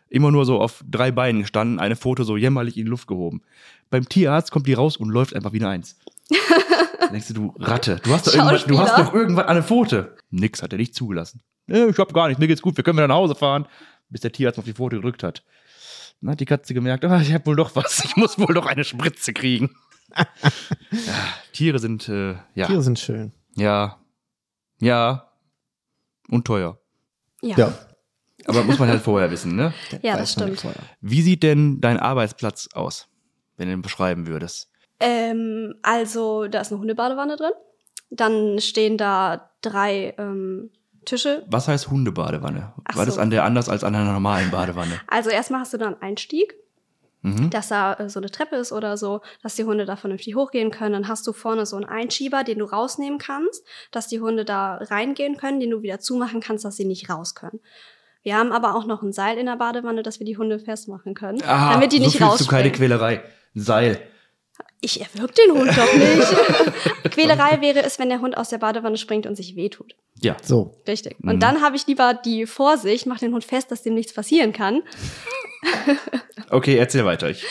Speaker 1: Immer nur so auf drei Beinen gestanden, eine Foto so jämmerlich in die Luft gehoben. Beim Tierarzt kommt die raus und läuft einfach wie eine Eins. Denkst du, du Ratte, du hast doch irgendwas, du hast doch irgendwas an der Pfote. Nix hat er nicht zugelassen. "Nee, ich hab gar nicht, mir geht's gut, wir können wieder nach Hause fahren. Bis der Tierarzt auf die Pfote gedrückt hat. Dann hat die Katze gemerkt, ah, ich hab wohl doch was, ich muss wohl doch eine Spritze kriegen. ja, Tiere sind, äh, ja.
Speaker 2: Tiere sind schön.
Speaker 1: Ja. Ja. Und teuer.
Speaker 3: Ja,
Speaker 2: Ja.
Speaker 1: Aber muss man halt vorher wissen, ne?
Speaker 3: Ja,
Speaker 2: Weiß
Speaker 3: das stimmt.
Speaker 1: Wie sieht denn dein Arbeitsplatz aus, wenn du ihn beschreiben würdest?
Speaker 3: Ähm, also, da ist eine Hundebadewanne drin. Dann stehen da drei ähm, Tische.
Speaker 1: Was heißt Hundebadewanne?
Speaker 3: Ach
Speaker 1: War das
Speaker 3: so.
Speaker 1: an der anders als an einer normalen Badewanne?
Speaker 3: Also erstmal hast du da einen Einstieg,
Speaker 1: Mhm.
Speaker 3: dass da äh, so eine Treppe ist oder so, dass die Hunde da vernünftig hochgehen können. Dann hast du vorne so einen Einschieber, den du rausnehmen kannst, dass die Hunde da reingehen können, den du wieder zumachen kannst, dass sie nicht raus können. Wir haben aber auch noch ein Seil in der Badewanne, dass wir die Hunde festmachen können,
Speaker 1: Ah,
Speaker 3: damit die
Speaker 1: so
Speaker 3: nicht
Speaker 1: viel zu keine
Speaker 3: rausspringen.
Speaker 1: Quälerei. Seil.
Speaker 3: Ich erwürg den Hund doch nicht. Quälerei wäre es, wenn der Hund aus der Badewanne springt und sich wehtut.
Speaker 1: Ja.
Speaker 2: So.
Speaker 3: Richtig.
Speaker 1: Mhm.
Speaker 3: Und dann habe ich lieber die Vorsicht, mach den Hund fest, dass dem nichts passieren kann.
Speaker 1: Okay, erzähl weiter. Ich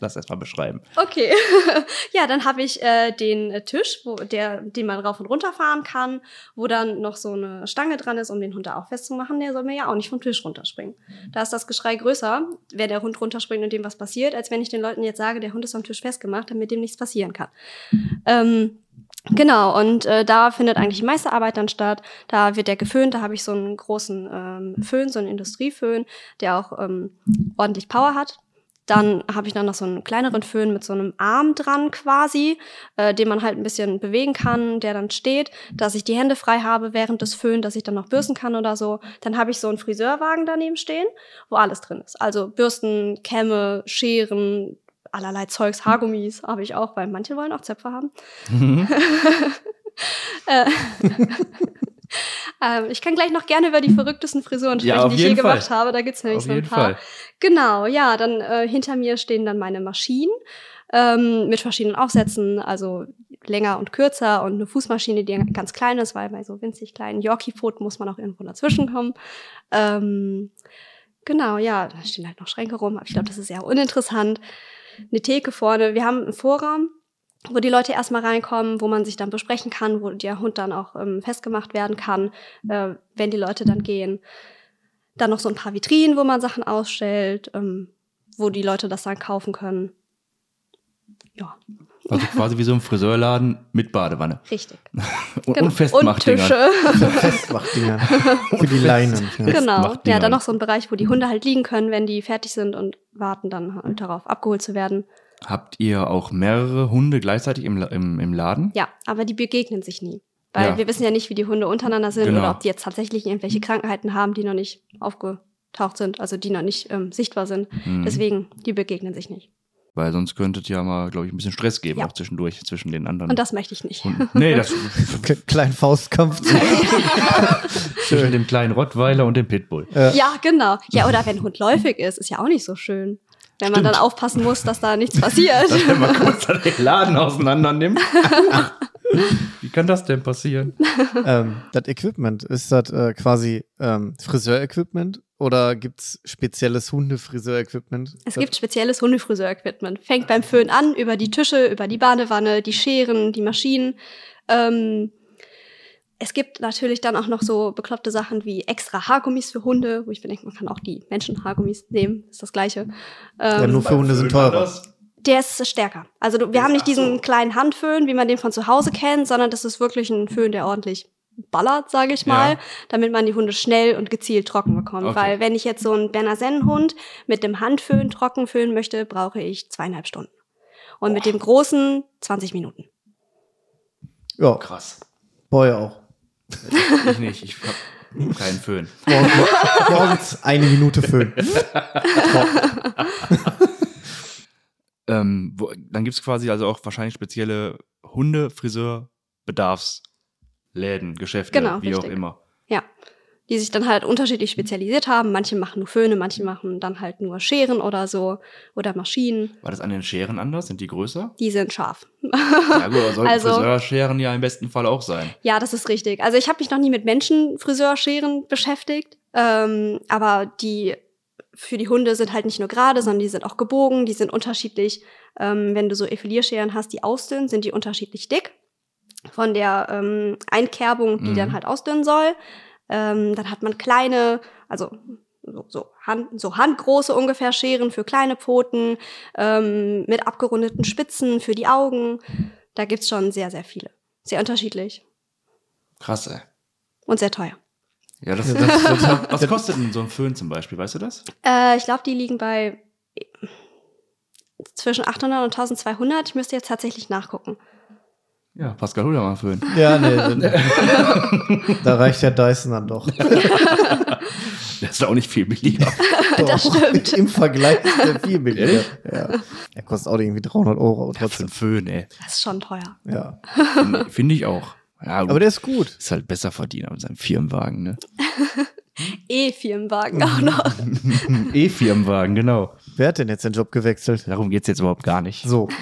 Speaker 1: lass erst mal beschreiben.
Speaker 3: Okay. ja, dann habe ich äh, den äh, Tisch, wo der, den man rauf und runter fahren kann, wo dann noch so eine Stange dran ist, um den Hund da auch festzumachen. Der soll mir ja auch nicht vom Tisch runterspringen. Da ist das Geschrei größer, wenn der Hund runterspringt und dem was passiert, als wenn ich den Leuten jetzt sage, der Hund ist am Tisch festgemacht, damit dem nichts passieren kann. Ähm, Genau, und äh, da findet eigentlich die meiste Arbeit dann statt. Da wird der geföhnt, da habe ich so einen großen ähm, Föhn, so einen Industrieföhn, der auch ähm, ordentlich Power hat. Dann habe ich dann noch so einen kleineren Föhn mit so einem Arm dran quasi, äh, den man halt ein bisschen bewegen kann, der dann steht, dass ich die Hände frei habe während des Föhns, dass ich dann noch bürsten kann oder so. Dann habe ich so einen Friseurwagen daneben stehen, wo alles drin ist. Also Bürsten, Kämme, Scheren, allerlei Zeugs, Haargummis habe ich auch, weil manche wollen auch Zöpfe haben. Äh, ähm, ich kann gleich noch gerne über die verrücktesten Frisuren
Speaker 1: Ja,
Speaker 3: sprechen,
Speaker 1: auf
Speaker 3: die ich je
Speaker 1: Fall.
Speaker 3: gemacht habe. Da gibt's nämlich
Speaker 1: Auf
Speaker 3: so ein paar.
Speaker 1: Fall.
Speaker 3: Genau, ja, dann äh, hinter mir stehen dann meine Maschinen ähm, mit verschiedenen Aufsätzen, also länger und kürzer und eine Fußmaschine, die ganz klein ist, weil bei so winzig kleinen Yorkie-Pfoten muss man auch irgendwo dazwischen kommen. Ähm, genau, ja, da stehen halt noch Schränke rum, aber ich glaube, das ist eher uninteressant. Eine Theke vorne. Wir haben einen Vorraum, wo die Leute erstmal reinkommen, wo man sich dann besprechen kann, wo der Hund dann auch ähm, festgemacht werden kann, äh, wenn die Leute dann gehen. Dann noch so ein paar Vitrinen, wo man Sachen ausstellt, ähm, wo die Leute das dann kaufen können. Ja,
Speaker 1: Also quasi wie so ein Friseurladen mit Badewanne.
Speaker 3: richtig.
Speaker 1: Und,
Speaker 3: Genau.
Speaker 1: und Festmachdingern.
Speaker 3: Tische.
Speaker 2: Festmachdinger. Für die Leinen. Ja.
Speaker 3: genau.
Speaker 1: Festmachdinger.
Speaker 3: Ja, dann noch so ein Bereich, wo die Hunde halt liegen können, wenn die fertig sind und warten dann halt darauf, abgeholt zu werden.
Speaker 1: Habt ihr auch mehrere Hunde gleichzeitig im, im, im Laden?
Speaker 3: Ja, aber die begegnen sich nie. Weil
Speaker 1: Ja.
Speaker 3: wir wissen ja nicht, wie die Hunde untereinander sind
Speaker 1: Genau.
Speaker 3: oder ob die jetzt tatsächlich irgendwelche Krankheiten haben, die noch nicht aufge aufgetaucht sind, also die noch nicht ähm, sichtbar sind. Mhm. Deswegen, die begegnen sich nicht.
Speaker 1: Weil sonst könnte es ja mal, glaube ich, ein bisschen Stress geben, ja. auch zwischendurch, zwischen den anderen.
Speaker 3: Und das möchte ich nicht.
Speaker 1: Und, nee, das.
Speaker 2: Kleinen Faustkampf.
Speaker 1: zwischen dem kleinen Rottweiler und dem Pitbull.
Speaker 3: Ja. ja, genau. Ja, oder wenn ein Hund läufig ist, ist ja auch nicht so schön. Wenn man dann aufpassen muss, dass da nichts passiert.
Speaker 1: Dass man kurz den Laden auseinander nimmt. Wie kann das denn passieren?
Speaker 2: ähm, das Equipment, ist das äh, quasi ähm, Friseur-Equipment oder gibt es spezielles Hundefriseur-Equipment?
Speaker 3: Es gibt spezielles Hundefriseur-Equipment. Fängt beim Föhn an, über die Tische, über die Badewanne, die Scheren, die Maschinen. Ähm, es gibt natürlich dann auch noch so bekloppte Sachen wie extra Haargummis für Hunde, wo ich denke, man kann auch die Menschen-Haargummis nehmen, ist das gleiche.
Speaker 2: Ähm, ja, nur für Hunde sind teurer.
Speaker 3: Der ist stärker. Also du, wir haben nicht diesen so. kleinen Handföhn, wie man den von zu Hause kennt, sondern das ist wirklich ein Föhn, der ordentlich ballert, sage ich mal, ja. damit man die Hunde schnell und gezielt trocken bekommt. Okay. Weil wenn ich jetzt so einen Berner-Sennen-Hund mit dem Handföhn trocken föhnen möchte, brauche ich zweieinhalb Stunden. Und Boah. mit dem großen 20 Minuten.
Speaker 2: Ja. Krass. Boy auch.
Speaker 1: Ich nicht, ich hab keinen Föhn.
Speaker 2: Morgens eine Minute Föhn.
Speaker 1: ähm, wo, dann gibt es quasi also auch wahrscheinlich spezielle Hunde-Friseur-Bedarfsläden, Geschäfte,
Speaker 3: genau,
Speaker 1: wie
Speaker 3: richtig.
Speaker 1: auch immer.
Speaker 3: Ja die sich dann halt unterschiedlich spezialisiert haben. Manche machen nur Föhne, manche machen dann halt nur Scheren oder so oder Maschinen.
Speaker 1: War das an den Scheren anders? Sind die größer?
Speaker 3: Die sind scharf.
Speaker 1: Ja gut, aber sollten also, Friseurscheren ja im besten Fall auch sein.
Speaker 3: Ja, das ist richtig. Also ich habe mich noch nie mit Menschenfriseurscheren beschäftigt, ähm, aber die für die Hunde sind halt nicht nur gerade, sondern die sind auch gebogen, die sind unterschiedlich. Ähm, wenn du so Effilierscheren hast, die ausdünnen, sind die unterschiedlich dick von der ähm, Einkerbung, die mhm. dann halt ausdünnen soll. Ähm, dann hat man kleine, also so, so, Hand, so handgroße ungefähr Scheren für kleine Pfoten, ähm, mit abgerundeten Spitzen für die Augen. Da gibt's schon sehr, sehr viele. Sehr unterschiedlich.
Speaker 1: Krass, ey.
Speaker 3: Und sehr teuer.
Speaker 1: Ja, das, das, das, das was kostet denn so ein Föhn zum Beispiel, weißt du das?
Speaker 3: Äh, ich glaube, die liegen bei zwischen 800 und 1200. Ich müsste jetzt tatsächlich nachgucken.
Speaker 1: Ja, Pascal, hol dir mal Föhn.
Speaker 2: Ja, nee. da reicht der Dyson dann doch.
Speaker 1: Der ist auch nicht viel billiger.
Speaker 3: das stimmt.
Speaker 2: Im Vergleich ist der viel billiger. Ja. Er kostet auch irgendwie 300 Euro.
Speaker 1: Ja, für einen Föhn, ey.
Speaker 3: Das ist schon teuer.
Speaker 2: Ja.
Speaker 1: Finde ich auch. Ja,
Speaker 2: Aber der ist gut.
Speaker 1: Ist halt besser verdient mit seinem Firmenwagen, ne?
Speaker 3: E-Firmenwagen auch noch.
Speaker 1: E-Firmenwagen, genau.
Speaker 2: Wer hat denn jetzt den Job gewechselt?
Speaker 1: Darum geht es jetzt überhaupt gar nicht.
Speaker 2: So.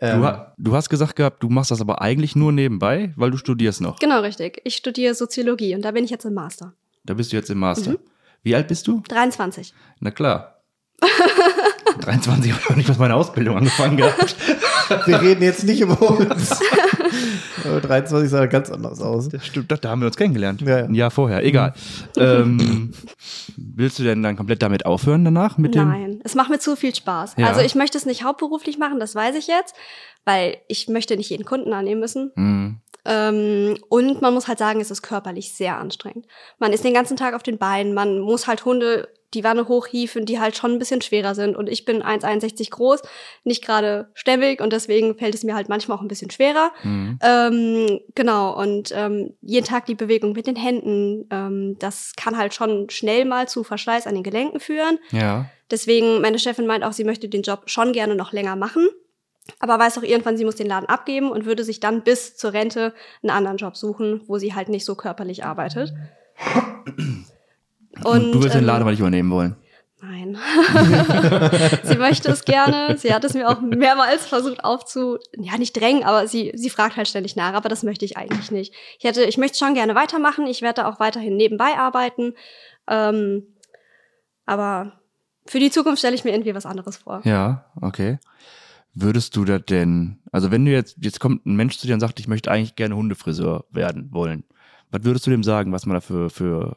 Speaker 1: du, ähm. du, hast gesagt gehabt, du machst das aber eigentlich nur nebenbei, weil du studierst noch.
Speaker 3: Genau, richtig. Ich studiere Soziologie und da bin ich jetzt im Master.
Speaker 1: Da bist du jetzt im Master. Mhm. Wie alt bist du?
Speaker 3: 23.
Speaker 1: Na klar. 23 habe ich noch nicht was meine Ausbildung angefangen gehabt.
Speaker 2: Wir reden jetzt nicht über uns. 23 sah ganz anders aus.
Speaker 1: Das stimmt, da haben wir uns kennengelernt.
Speaker 2: Ja, ja.
Speaker 1: Ein Jahr vorher, egal. ähm, willst du denn dann komplett damit aufhören danach? Mit
Speaker 3: Nein,
Speaker 1: dem?
Speaker 3: es macht mir zu viel Spaß. Ja. Also ich möchte es nicht hauptberuflich machen, das weiß ich jetzt, weil ich möchte nicht jeden Kunden annehmen müssen. Mhm. Ähm, und man muss halt sagen, es ist körperlich sehr anstrengend. Man ist den ganzen Tag auf den Beinen, man muss halt Hunde die Wanne hochhieven, die halt schon ein bisschen schwerer sind. Und ich bin 1,61 groß, nicht gerade stämmig und deswegen fällt es mir halt manchmal auch ein bisschen schwerer. Mhm. Ähm, genau, und ähm, jeden Tag die Bewegung mit den Händen, ähm, das kann halt schon schnell mal zu Verschleiß an den Gelenken führen.
Speaker 1: Ja.
Speaker 3: Deswegen, meine Chefin meint auch, sie möchte den Job schon gerne noch länger machen. Aber weiß auch irgendwann, sie muss den Laden abgeben und würde sich dann bis zur Rente einen anderen Job suchen, wo sie halt nicht so körperlich arbeitet.
Speaker 1: Und, du willst ähm, den Laden aber nicht übernehmen wollen.
Speaker 3: Nein. sie möchte es gerne. Sie hat es mir auch mehrmals versucht aufzu, ja, nicht drängen, aber sie, sie fragt halt ständig nach, aber das möchte ich eigentlich nicht. Ich hätte, ich möchte schon gerne weitermachen. Ich werde auch weiterhin nebenbei arbeiten. Ähm, aber für die Zukunft stelle ich mir irgendwie was anderes vor.
Speaker 1: Ja, okay. Würdest du das denn, also wenn du jetzt, jetzt kommt ein Mensch zu dir und sagt, ich möchte eigentlich gerne Hundefriseur werden wollen, was würdest du dem sagen, was man dafür für für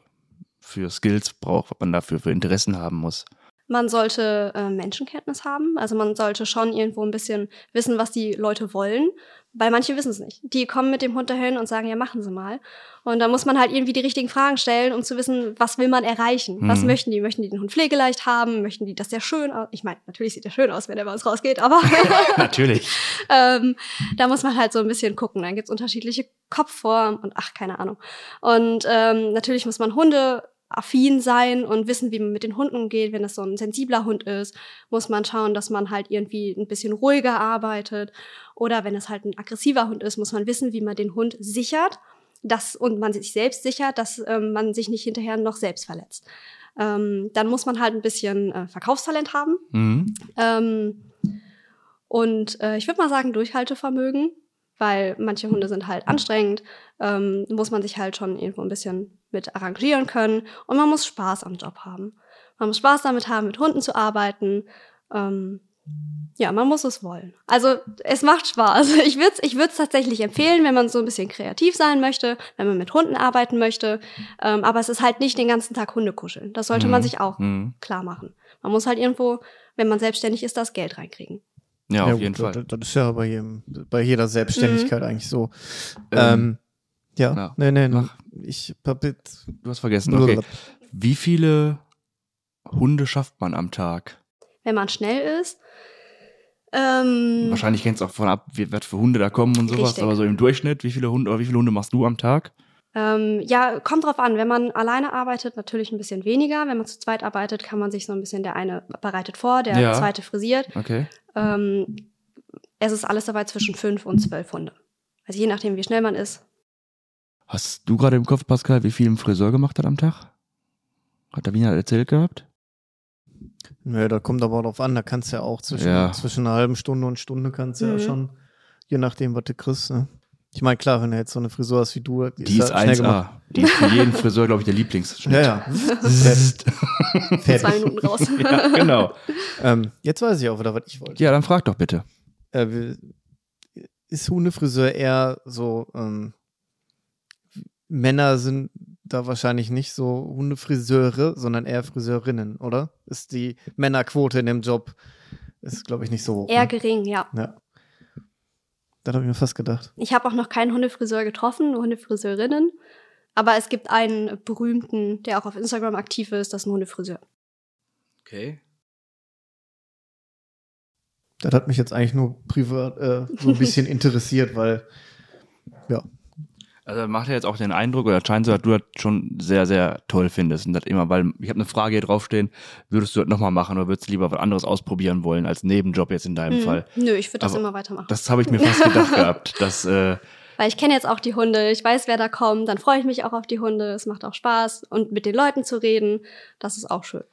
Speaker 1: Skills braucht, was man dafür für Interessen haben muss.
Speaker 3: Man sollte äh, Menschenkenntnis haben. Also man sollte schon irgendwo ein bisschen wissen, was die Leute wollen. Weil manche wissen es nicht. Die kommen mit dem Hund dahin und sagen, ja, machen Sie mal. Und da muss man halt irgendwie die richtigen Fragen stellen, um zu wissen, was will man erreichen? Mhm. Was möchten die? Möchten die den Hund pflegeleicht haben? Möchten die, dass der schön aus? Ich meine, natürlich sieht der schön aus, wenn er bei uns rausgeht, aber
Speaker 1: natürlich.
Speaker 3: ähm, da muss man halt so ein bisschen gucken. Dann gibt's unterschiedliche Kopfformen und ach, keine Ahnung. Und ähm, natürlich muss man Hunde affin sein und wissen, wie man mit den Hunden umgeht. Wenn es so ein sensibler Hund ist, muss man schauen, dass man halt irgendwie ein bisschen ruhiger arbeitet. Oder wenn es halt ein aggressiver Hund ist, muss man wissen, wie man den Hund sichert dass, und man sich selbst sichert, dass ähm, man sich nicht hinterher noch selbst verletzt. Ähm, dann muss man halt ein bisschen äh, Verkaufstalent haben. Mhm. Ähm, und äh, ich würde mal sagen, Durchhaltevermögen, weil manche Hunde sind halt anstrengend, ähm, muss man sich halt schon irgendwo ein bisschen mit arrangieren können und man muss Spaß am Job haben. Man muss Spaß damit haben, mit Hunden zu arbeiten. Ähm, ja, man muss es wollen. Also es macht Spaß. Ich würde es ich würd's tatsächlich empfehlen, wenn man so ein bisschen kreativ sein möchte, wenn man mit Hunden arbeiten möchte. Ähm, aber es ist halt nicht den ganzen Tag Hunde kuscheln. Das sollte mhm. man sich auch mhm. klar machen. Man muss halt irgendwo, wenn man selbstständig ist, das Geld reinkriegen.
Speaker 1: Ja, auf ja, jeden Fall.
Speaker 2: Das, das, ist ja bei, jedem, bei jeder Selbstständigkeit mhm. eigentlich so. Ähm, ähm, ja, ja, nee, nee, Ach,
Speaker 1: ich hab jetzt, Du hast vergessen, okay. Wie viele Hunde schafft man am Tag?
Speaker 3: Wenn man schnell ist,
Speaker 1: ähm, Wahrscheinlich kennst du auch von ab, was für Hunde da kommen und sowas, richtig. aber so im Durchschnitt, wie viele Hunde oder wie viele Hunde machst du am Tag?
Speaker 3: Ähm, ja, kommt drauf an. Wenn man alleine arbeitet, natürlich ein bisschen weniger. Wenn man zu zweit arbeitet, kann man sich so ein bisschen, der eine bereitet vor, der ja. zweite frisiert.
Speaker 1: Okay.
Speaker 3: Ähm, es ist alles dabei zwischen fünf und zwölf Hunde. Also je nachdem, wie schnell man ist.
Speaker 1: Hast du gerade im Kopf, Pascal, wie viel ein Friseur gemacht hat am Tag? Hat der Wiener erzählt gehabt?
Speaker 2: Nö, da kommt aber drauf an, da kannst du ja auch zwischen, ja. zwischen einer halben Stunde und Stunde kannst du mhm. ja schon, je nachdem, was du kriegst. Ne? Ich meine, klar, wenn du jetzt so eine Frisur hast wie du,
Speaker 1: die, die ist 1A. Die ist für jeden Friseur, glaube ich, der Lieblingsschnitt.
Speaker 2: Ja, ja.
Speaker 3: Fertig. Zwei Minuten raus.
Speaker 1: ja, genau.
Speaker 2: Ähm, jetzt weiß ich auch wieder, was ich wollte.
Speaker 1: Ja, dann frag doch bitte.
Speaker 2: Äh, ist Hundefriseur eher so, ähm, Männer sind da wahrscheinlich nicht so Hundefriseure, sondern eher Friseurinnen, oder? Ist die Männerquote in dem Job, ist, glaube ich, nicht so hoch.
Speaker 3: Eher ne? gering, ja.
Speaker 2: Ja. Das habe ich mir fast gedacht.
Speaker 3: Ich habe auch noch keinen Hundefriseur getroffen, nur Hundefriseurinnen. Aber es gibt einen berühmten, der auch auf Instagram aktiv ist, das ist ein Hundefriseur.
Speaker 1: Okay.
Speaker 2: Das hat mich jetzt eigentlich nur privat äh, so ein bisschen interessiert, weil ja,
Speaker 1: also macht er jetzt auch den Eindruck, oder scheint so, dass du das schon sehr, sehr toll findest. Und das immer, weil ich habe eine Frage hier draufstehen, würdest du das nochmal machen oder würdest du lieber was anderes ausprobieren wollen als Nebenjob jetzt in deinem hm. Fall?
Speaker 3: Nö, ich würde das immer weitermachen.
Speaker 1: Das habe ich mir fast gedacht gehabt. Dass, äh,
Speaker 3: weil ich kenne jetzt auch die Hunde, ich weiß, wer da kommt, dann freue ich mich auch auf die Hunde, es macht auch Spaß und mit den Leuten zu reden, das ist auch schön.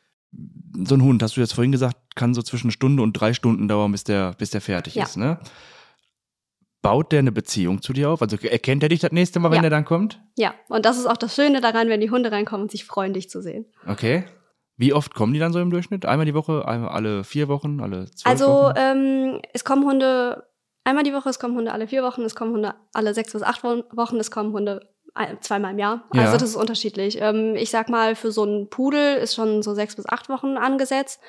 Speaker 1: So ein Hund, hast du jetzt vorhin gesagt, kann so zwischen Stunde und drei Stunden dauern, bis der, bis der fertig ja. ist, ne? Baut der eine Beziehung zu dir auf? Also erkennt er dich das nächste Mal, wenn ja. er dann kommt?
Speaker 3: Ja, und das ist auch das Schöne daran, wenn die Hunde reinkommen und sich freuen, dich zu sehen.
Speaker 1: Okay. Wie oft kommen die dann so im Durchschnitt? Einmal die Woche, einmal alle vier Wochen, alle zwölf
Speaker 3: also,
Speaker 1: Wochen?
Speaker 3: Also ähm, es kommen Hunde einmal die Woche, es kommen Hunde alle vier Wochen, es kommen Hunde alle sechs bis acht Wochen, es kommen Hunde zweimal im Jahr. Also ja. das ist unterschiedlich. Ähm, ich sag mal, für so einen Pudel ist schon so sechs bis acht Wochen angesetzt.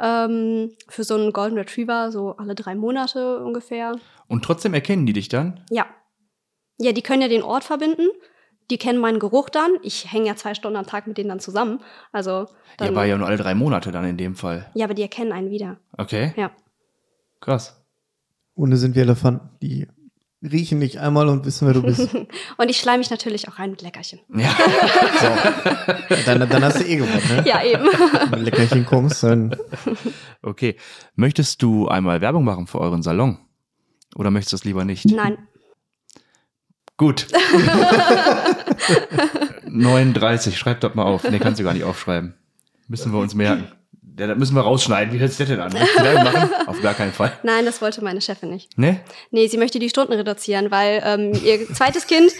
Speaker 3: Ähm, für so einen Golden Retriever so alle drei Monate ungefähr.
Speaker 1: Und trotzdem erkennen die dich dann?
Speaker 3: Ja. Ja, die können ja den Ort verbinden. Die kennen meinen Geruch dann. Ich hänge ja zwei Stunden am Tag mit denen dann zusammen. Also. Dann,
Speaker 1: ja, aber ja nur alle drei Monate dann in dem Fall.
Speaker 3: Ja, aber die erkennen einen wieder.
Speaker 1: Okay.
Speaker 3: Ja.
Speaker 1: Krass.
Speaker 2: Hunde sind wie Elefanten. Die riechen dich einmal und wissen, wer du bist.
Speaker 3: und ich schleim mich natürlich auch rein mit Leckerchen.
Speaker 2: Ja. so. Dann, dann hast du eh gewonnen, ne?
Speaker 3: Ja, eben.
Speaker 2: Wenn Leckerchen kommst, dann.
Speaker 1: Okay. Möchtest du einmal Werbung machen für euren Salon? Oder möchtest du es lieber nicht?
Speaker 3: Nein.
Speaker 1: Gut. 39, schreib das mal auf. Nee, kannst du gar nicht aufschreiben. Müssen wir uns merken. Ja, das müssen wir rausschneiden. Wie hört sich das denn an? machen? Auf gar keinen Fall.
Speaker 3: Nein, das wollte meine Chefin nicht.
Speaker 1: Ne?
Speaker 3: Nee, sie möchte die Stunden reduzieren, weil ähm, ihr zweites Kind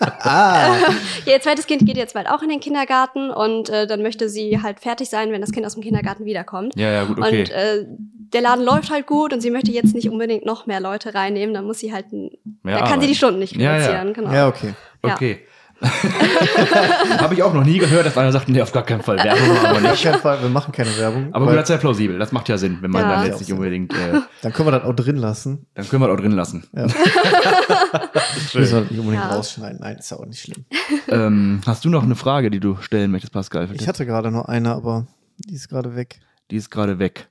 Speaker 3: ah. ihr zweites Kind geht jetzt bald auch in den Kindergarten und äh, dann möchte sie halt fertig sein, wenn das Kind aus dem Kindergarten wiederkommt.
Speaker 1: Ja, ja, gut, okay.
Speaker 3: Und äh, der Laden läuft halt gut und sie möchte jetzt nicht unbedingt noch mehr Leute reinnehmen, dann muss sie halt, ja, da kann sie die Stunden nicht reduzieren.
Speaker 1: Ja, ja.
Speaker 3: Genau.
Speaker 2: ja okay.
Speaker 1: Okay. Habe ich auch noch nie gehört, dass einer sagt, nee, auf gar keinen Fall. Werbung machen wir
Speaker 2: Auf
Speaker 1: nicht.
Speaker 2: keinen Fall, wir machen keine Werbung.
Speaker 1: Aber
Speaker 2: weil
Speaker 1: das ist ja plausibel. Das macht ja Sinn, wenn man
Speaker 3: Ja.
Speaker 1: dann jetzt nicht unbedingt, äh,
Speaker 2: dann können wir das auch drin lassen.
Speaker 1: dann können wir das auch drin lassen.
Speaker 2: Ja. Müssen wir nicht unbedingt
Speaker 3: Ja.
Speaker 2: rausschneiden. Nein, ist ja auch nicht schlimm.
Speaker 1: ähm, hast du noch eine Frage, die du stellen möchtest, Pascal?
Speaker 2: Ich hatte gerade noch eine, aber die ist gerade weg.
Speaker 1: Die ist gerade weg.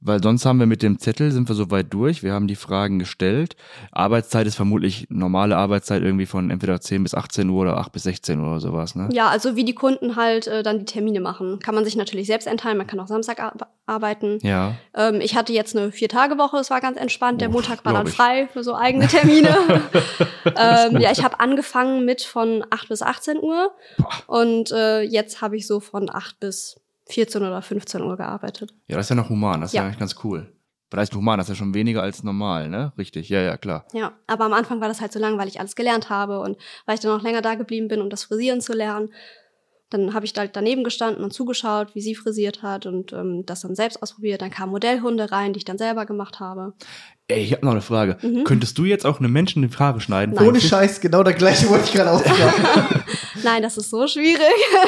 Speaker 1: Weil sonst haben wir mit dem Zettel, sind wir soweit durch. Wir haben die Fragen gestellt. Arbeitszeit ist vermutlich normale Arbeitszeit irgendwie von entweder 10 bis 18 Uhr oder 8 bis 16 Uhr oder sowas, ne?
Speaker 3: Ja, also wie die Kunden halt äh, dann die Termine machen. Kann man sich natürlich selbst einteilen, man kann auch Samstag ar arbeiten.
Speaker 1: Ja.
Speaker 3: Ähm, ich hatte jetzt eine Vier-Tage-Woche, es war ganz entspannt. Der
Speaker 1: Uff,
Speaker 3: Montag war dann
Speaker 1: ich.
Speaker 3: frei für so eigene Termine. ähm, ja, ich habe angefangen mit von 8 bis 18 Uhr und äh, jetzt habe ich so von 8 bis 14 oder 15 Uhr gearbeitet.
Speaker 1: Ja, das ist ja noch human. Das ist ja,
Speaker 3: Ja.
Speaker 1: eigentlich ganz cool. Was heißt human? Das ist ja schon weniger als normal, ne? Richtig. Ja, ja, klar.
Speaker 3: Ja, aber am Anfang war das halt so lang, weil ich alles gelernt habe und weil ich dann auch länger da geblieben bin, um das Frisieren zu lernen. Dann habe ich da halt daneben gestanden und zugeschaut, wie sie frisiert hat und ähm, das dann selbst ausprobiert. Dann kamen Modellhunde rein, die ich dann selber gemacht habe.
Speaker 1: Ey, ich habe noch eine Frage.
Speaker 3: Mhm.
Speaker 1: Könntest du jetzt auch einem Menschen die Haare schneiden?
Speaker 3: Nein.
Speaker 2: Ohne Scheiß, genau das gleiche wollte ich gerade aufschreiben.
Speaker 3: Nein, das ist so schwierig.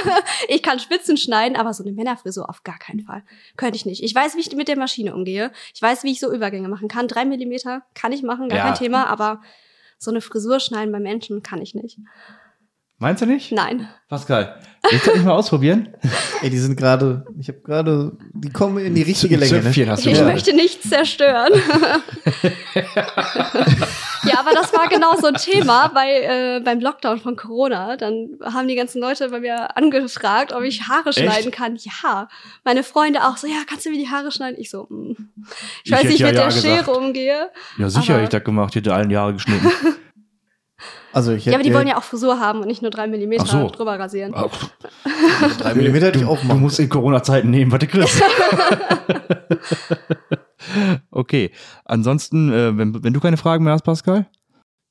Speaker 3: ich kann Spitzen schneiden, aber so eine Männerfrisur auf gar keinen Fall. Könnte ich nicht. Ich weiß, wie ich mit der Maschine umgehe. Ich weiß, wie ich so Übergänge machen kann. Drei Millimeter kann ich machen, gar
Speaker 1: Ja.
Speaker 3: kein Thema, aber so eine Frisur schneiden bei Menschen kann ich nicht.
Speaker 1: Meinst du nicht?
Speaker 3: Nein.
Speaker 1: Pascal, willst du das nicht mal ausprobieren?
Speaker 2: Ey, die sind gerade, ich habe gerade, die kommen in die richtige Länge. Ne?
Speaker 1: Hast du
Speaker 3: Ich
Speaker 1: gerade.
Speaker 3: möchte nichts zerstören. ja, aber das war genau so ein Thema bei, äh, beim Lockdown von Corona. Dann haben die ganzen Leute bei mir angefragt, ob ich Haare schneiden kann. Ja, meine Freunde auch so, ja, kannst du mir die Haare schneiden? Ich so, mm. ich,
Speaker 1: Ich
Speaker 3: weiß nicht,
Speaker 1: ja
Speaker 3: mit
Speaker 1: ja
Speaker 3: der
Speaker 1: gesagt.
Speaker 3: Schere umgehe.
Speaker 1: Ja, sicher hätte ich das gemacht. Ich hätte allen Jahre geschnitten.
Speaker 2: Also ich
Speaker 3: Ja, aber die
Speaker 2: hätte-
Speaker 3: wollen ja auch Frisur haben und nicht nur drei Millimeter
Speaker 1: so.
Speaker 3: drüber rasieren.
Speaker 1: Ah,
Speaker 2: drei Millimeter hätte ich auch
Speaker 1: Du
Speaker 2: machen.
Speaker 1: musst in Corona-Zeiten nehmen, was du kriegst. okay. Ansonsten, äh, wenn, wenn du keine Fragen mehr hast, Pascal?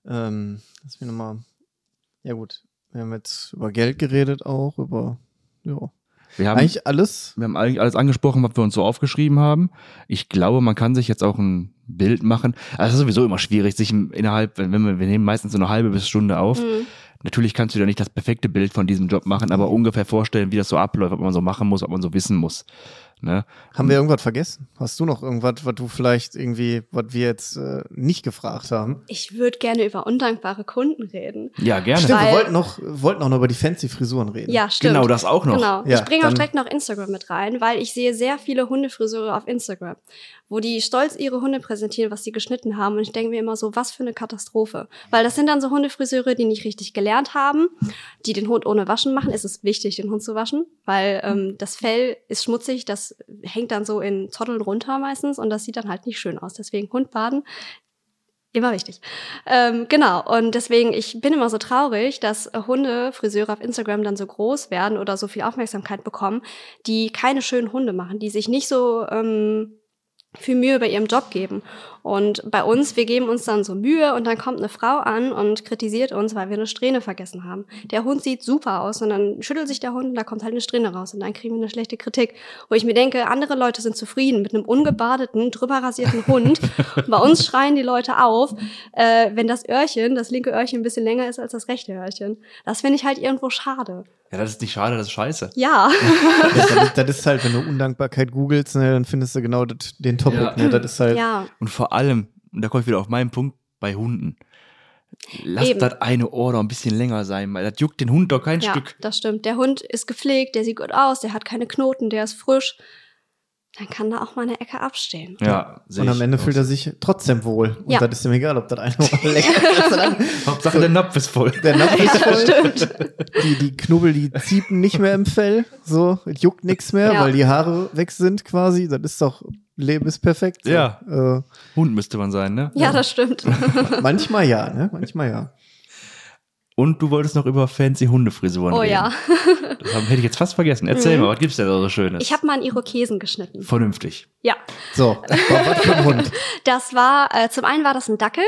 Speaker 2: Ähm, lass mich nochmal. Ja gut, wir haben jetzt über Geld geredet auch, über ja.
Speaker 1: Wir haben,
Speaker 2: eigentlich alles.
Speaker 1: wir haben eigentlich alles angesprochen, was wir uns so aufgeschrieben haben. Ich glaube, man kann sich jetzt auch ein Bild machen. Also es ist sowieso immer schwierig, sich innerhalb, wenn wir, wir nehmen meistens so eine halbe bis Stunde auf.
Speaker 3: Mhm.
Speaker 1: Natürlich kannst du da nicht das perfekte Bild von diesem Job machen, aber ungefähr vorstellen, wie das so abläuft, was man so machen muss, was man so wissen muss. Ne?
Speaker 2: Haben wir irgendwas vergessen? Hast du noch irgendwas, was du vielleicht irgendwie, was wir jetzt äh, nicht gefragt haben?
Speaker 3: Ich würde gerne über undankbare Kunden reden.
Speaker 1: Ja, gerne.
Speaker 2: Stimmt, wir wollten noch, wollten auch noch über die fancy Frisuren reden.
Speaker 3: Ja, stimmt.
Speaker 1: Genau, das auch noch.
Speaker 3: Genau.
Speaker 2: Ja,
Speaker 3: ich bringe auch direkt noch Instagram mit rein, weil ich sehe sehr viele Hundefriseure auf Instagram, wo die stolz ihre Hunde präsentieren, was sie geschnitten haben. Und ich denke mir immer so, was für eine Katastrophe. Weil das sind dann so Hundefriseure, die nicht richtig gelernt haben, die den Hund ohne Waschen machen. Es ist wichtig, den Hund zu waschen, weil ähm, das Fell ist schmutzig, das hängt dann so in Zotteln runter meistens und das sieht dann halt nicht schön aus. Deswegen Hund baden Immer wichtig. Ähm, genau. Und deswegen, ich bin immer so traurig, dass Hundefriseure auf Instagram dann so groß werden oder so viel Aufmerksamkeit bekommen, die keine schönen Hunde machen, die sich nicht so ähm, viel Mühe bei ihrem Job geben. Und bei uns, wir geben uns dann so Mühe und dann kommt eine Frau an und kritisiert uns, weil wir eine Strähne vergessen haben. Der Hund sieht super aus und dann schüttelt sich der Hund und da kommt halt eine Strähne raus und dann kriegen wir eine schlechte Kritik. Wo ich mir denke, andere Leute sind zufrieden mit einem ungebadeten, drüber rasierten Hund. Und bei uns schreien die Leute auf, äh, wenn das Öhrchen, das linke Öhrchen ein bisschen länger ist als das rechte Öhrchen. Das finde ich halt irgendwo schade.
Speaker 1: Ja, das ist nicht schade, das ist scheiße.
Speaker 3: Ja.
Speaker 2: Das, das, ist, das ist halt, wenn du Undankbarkeit googelst, ne, dann findest du genau das, den Topic.
Speaker 1: Ja.
Speaker 2: Ne? Das ist halt.
Speaker 3: ja.
Speaker 1: Und vor allem, und da komme ich wieder auf meinen Punkt, bei Hunden. Lass das eine Ohr doch ein bisschen länger sein, weil das juckt den Hund doch kein
Speaker 3: ja,
Speaker 1: Stück.
Speaker 3: das stimmt. Der Hund ist gepflegt, der sieht gut aus, der hat keine Knoten, der ist frisch. Dann kann da auch mal eine Ecke abstehen.
Speaker 1: Ja, sehe
Speaker 2: Und am Ende fühlt er sich trotzdem wohl. Und
Speaker 3: Ja.
Speaker 2: das ist ihm egal, ob das eine Ohr länger ist. oder nicht.
Speaker 1: Hauptsache der Napf ist voll.
Speaker 2: Der Napf ist
Speaker 3: Ja,
Speaker 2: voll.
Speaker 3: stimmt.
Speaker 2: Die, die Knubbel, die ziepen nicht mehr im Fell. So, es juckt nichts mehr,
Speaker 3: Ja.
Speaker 2: weil die Haare weg sind quasi. Das ist doch Leben ist perfekt. So.
Speaker 1: Ja.
Speaker 2: Äh,
Speaker 1: Hund müsste man sein, ne?
Speaker 3: Ja, das stimmt.
Speaker 2: manchmal ja, ne? Manchmal ja.
Speaker 1: Und du wolltest noch über fancy Hundefrisuren
Speaker 3: Oh
Speaker 1: reden.
Speaker 3: ja.
Speaker 1: Das haben- hätte ich jetzt fast vergessen. Erzähl
Speaker 3: Mhm.
Speaker 1: mal, was gibt's denn da so Schönes?
Speaker 3: Ich habe mal einen Irokesen geschnitten.
Speaker 1: Vernünftig.
Speaker 3: Ja.
Speaker 2: So, was für ein Hund.
Speaker 3: Das war, äh, zum einen war das ein Dackel.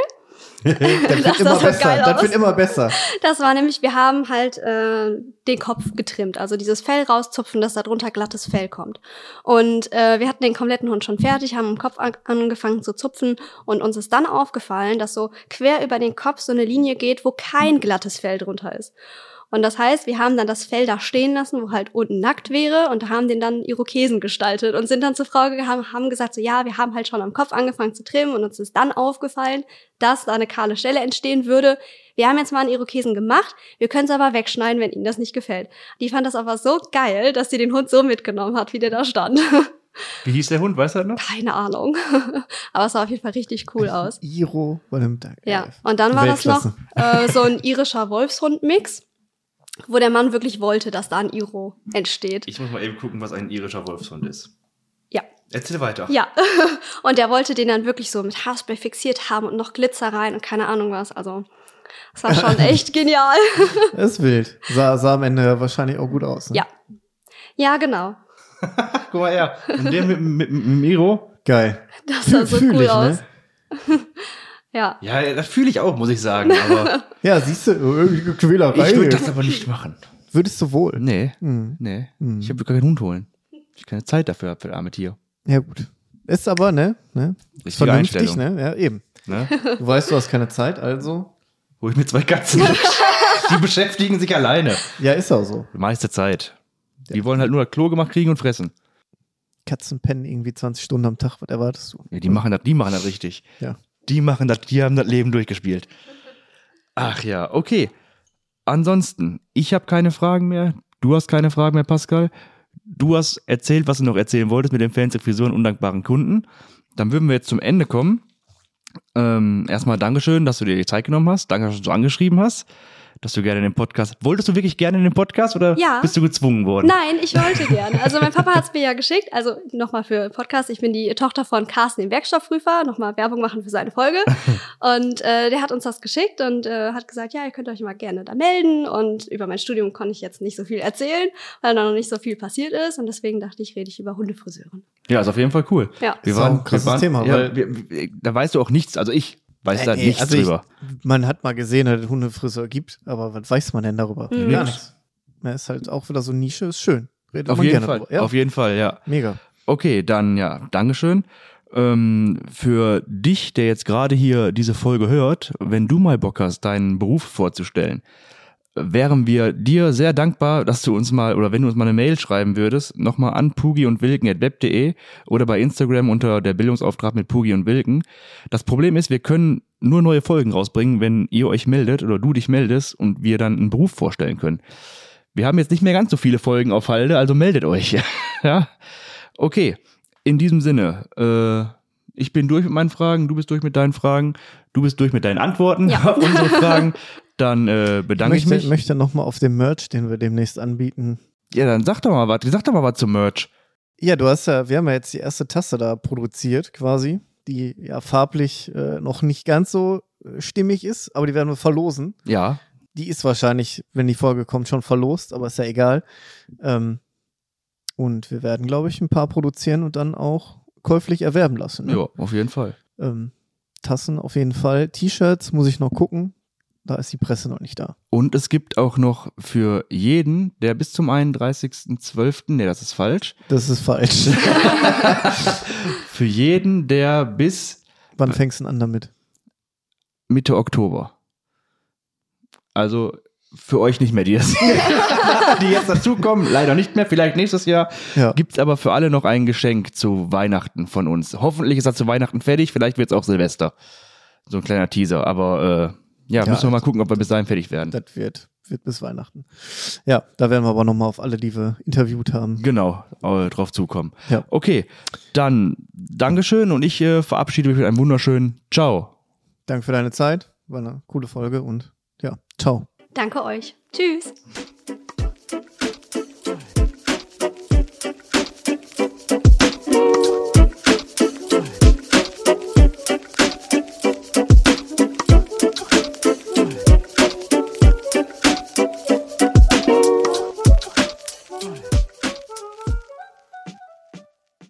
Speaker 2: das wird
Speaker 3: Das geil
Speaker 2: Das
Speaker 3: aus.
Speaker 2: wird immer besser.
Speaker 3: Das war nämlich, wir haben halt äh, den Kopf getrimmt, also dieses Fell rauszupfen, dass da drunter glattes Fell kommt. Und äh, wir hatten den kompletten Hund schon fertig, haben im Kopf an, angefangen zu zupfen und uns ist dann aufgefallen, dass so quer über den Kopf so eine Linie geht, wo kein glattes Fell drunter ist. Und das heißt, wir haben dann das Fell da stehen lassen, wo halt unten nackt wäre und haben den dann Irokesen gestaltet und sind dann zur Frau gegangen, haben gesagt so, ja, wir haben halt schon am Kopf angefangen zu trimmen und uns ist dann aufgefallen, dass da eine kahle Stelle entstehen würde. Wir haben jetzt mal einen Irokesen gemacht, wir können es aber wegschneiden, wenn Ihnen das nicht gefällt. Die fand das aber so geil, dass sie den Hund so mitgenommen hat, wie der da stand.
Speaker 1: Wie hieß der Hund, weißt du das noch?
Speaker 3: Keine Ahnung. aber es sah auf jeden Fall richtig cool aus.
Speaker 2: Iro Tag.
Speaker 3: Ja, und dann war das noch äh, so ein irischer Wolfshund-Mix, wo der Mann wirklich wollte, dass da ein Iro entsteht.
Speaker 1: Ich muss mal eben gucken, was ein irischer Wolfshund ist.
Speaker 3: Ja.
Speaker 1: Erzähl weiter.
Speaker 3: Ja, und der wollte den dann wirklich so mit Haarspray fixiert haben und noch Glitzer rein und keine Ahnung was. Also, das war schon echt genial.
Speaker 2: Das ist wild. Sah, sah am Ende wahrscheinlich auch gut aus. Ne?
Speaker 3: Ja. Ja, genau.
Speaker 1: Guck mal her. Und der mit, mit, mit, dem Iro?
Speaker 2: Geil.
Speaker 3: Das sah so
Speaker 2: Fühl
Speaker 3: cool
Speaker 2: ich, ne?
Speaker 3: Ja.
Speaker 1: Ja, das fühle ich auch, muss ich sagen. Aber
Speaker 2: Ja, siehst du, irgendwie Quälerei.
Speaker 1: ich würde das aber nicht machen.
Speaker 2: Würdest du wohl.
Speaker 1: Nee,
Speaker 2: Hm.
Speaker 1: nee.
Speaker 2: Hm.
Speaker 1: Ich habe gar keinen Hund holen. Ich keine Zeit dafür habe für das arme Tier.
Speaker 2: Ja, gut. Ist aber, ne? ne?
Speaker 1: Richtige
Speaker 2: Vernünftig,
Speaker 1: Einstellung.
Speaker 2: ne? Ja, eben.
Speaker 1: Ne?
Speaker 2: Du weißt, du hast keine Zeit, also.
Speaker 1: Hol ich mir zwei Katzen. Die beschäftigen sich alleine.
Speaker 2: Ja, ist auch so.
Speaker 1: Die meiste Zeit. Die wollen halt nur das Klo gemacht kriegen und fressen.
Speaker 2: Katzen pennen irgendwie 20 Stunden am Tag. Was erwartest du?
Speaker 1: Ja, die machen das, die machen das richtig.
Speaker 2: Ja.
Speaker 1: Die machen das, die haben das Leben durchgespielt. Ach ja, okay. Ansonsten, ich habe keine Fragen mehr. Du hast keine Fragen mehr, Pascal. Du hast erzählt, was du noch erzählen wolltest mit den fancy Frisuren und undankbaren Kunden. Dann würden wir jetzt zum Ende kommen. Ähm, erstmal Dankeschön, dass du dir die Zeit genommen hast. Danke, dass du angeschrieben hast, dass du gerne in den Podcast. Wolltest du wirklich gerne in den Podcast oder
Speaker 3: Ja.
Speaker 1: bist du gezwungen worden?
Speaker 3: Nein, ich wollte gerne. Also mein Papa hat es mir ja geschickt. Also nochmal für Podcast. Ich bin die Tochter von Carsten, dem Werkstoffprüfer. Nochmal Werbung machen für seine Folge. Und äh, der hat uns das geschickt und äh, hat gesagt, ja, ihr könnt euch mal gerne da melden. Und über mein Studium konnte ich jetzt nicht so viel erzählen, weil da noch nicht so viel passiert ist. Und deswegen dachte ich, rede ich über Hundefriseuren.
Speaker 1: Ja, ist auf jeden Fall cool.
Speaker 3: Ja.
Speaker 1: Wir waren,
Speaker 2: ein krasses
Speaker 1: wir waren,
Speaker 2: Thema,
Speaker 1: ja,
Speaker 2: weil-
Speaker 1: wir, wir, da weißt du auch nichts. Also ich weiß da
Speaker 2: Äh, nee,
Speaker 1: nichts
Speaker 2: also ich-
Speaker 1: drüber.
Speaker 2: Man hat mal gesehen, dass es Hundefriseur gibt, aber was weiß man denn darüber?
Speaker 3: Mhm.
Speaker 2: Gar
Speaker 1: Nix.
Speaker 2: nichts. Ja, ist halt auch wieder so Nische, ist schön. Redet
Speaker 1: Auf
Speaker 2: man
Speaker 1: jeden
Speaker 2: gerne
Speaker 1: Fall.
Speaker 2: drüber. Ja,
Speaker 1: Auf jeden Fall, ja.
Speaker 2: mega.
Speaker 1: Okay, dann ja, Dankeschön. Ähm, für dich, der jetzt gerade hier diese Folge hört, wenn du mal Bock hast, deinen Beruf vorzustellen, wären wir dir sehr dankbar, dass du uns mal oder wenn du uns mal eine Mail schreiben würdest, nochmal an pugi und wilken.web.de oder bei Instagram unter der Bildungsauftrag mit Pugi und Wilken. Das Problem ist, wir können nur neue Folgen rausbringen, wenn ihr euch meldet oder du dich meldest und wir dann einen Beruf vorstellen können. Wir haben jetzt nicht mehr ganz so viele Folgen auf Halde, also meldet euch. ja. Okay. In diesem Sinne, äh, ich bin durch mit meinen Fragen, du bist durch mit deinen Fragen, du bist durch mit deinen Antworten
Speaker 3: Ja.
Speaker 1: auf unsere Fragen. Dann äh,
Speaker 2: Ich
Speaker 1: bedanke ich,
Speaker 2: möchte,
Speaker 1: mich.
Speaker 2: möchte nochmal auf dem Merch, den wir demnächst anbieten.
Speaker 1: Ja, dann sag doch mal was. Sag doch mal was zum Merch.
Speaker 2: Ja, du hast ja, wir haben ja jetzt die erste Tasse da produziert, quasi, die ja farblich äh, noch nicht ganz so äh, stimmig ist, aber die werden wir verlosen.
Speaker 1: Ja.
Speaker 2: Die ist wahrscheinlich, wenn die Folge kommt, schon verlost, aber ist ja egal. Ähm, und wir werden, glaube ich, ein paar produzieren und dann auch käuflich erwerben lassen. Ne?
Speaker 1: Ja, auf jeden Fall.
Speaker 2: Ähm, Tassen auf jeden Fall. T-Shirts muss ich noch gucken. Da ist die Presse noch nicht da.
Speaker 1: Und es gibt auch noch für jeden, der bis zum 31.12., nee, das ist falsch,
Speaker 2: Das ist falsch.
Speaker 1: für jeden, der bis
Speaker 2: Wann fängst du denn an damit?
Speaker 1: Mitte Oktober. Also für euch nicht mehr, die, das, die jetzt dazukommen, leider nicht mehr, vielleicht nächstes Jahr.
Speaker 2: Ja.
Speaker 1: Gibt es aber für alle noch ein Geschenk zu Weihnachten von uns. Hoffentlich ist das zu Weihnachten fertig, vielleicht wird es auch Silvester. So ein kleiner Teaser, aber äh, ja,
Speaker 2: Ja,
Speaker 1: müssen wir mal gucken, ob wir bis dahin fertig werden.
Speaker 2: Das wird, wird bis Weihnachten. Ja, da werden wir aber nochmal auf alle, die wir interviewt haben.
Speaker 1: Genau, äh, drauf zukommen.
Speaker 2: Ja.
Speaker 1: Okay, dann Dankeschön und ich äh, verabschiede mich mit einem wunderschönen Ciao.
Speaker 2: Danke für deine Zeit. War eine coole Folge und ja, ciao.
Speaker 3: Danke euch. Tschüss.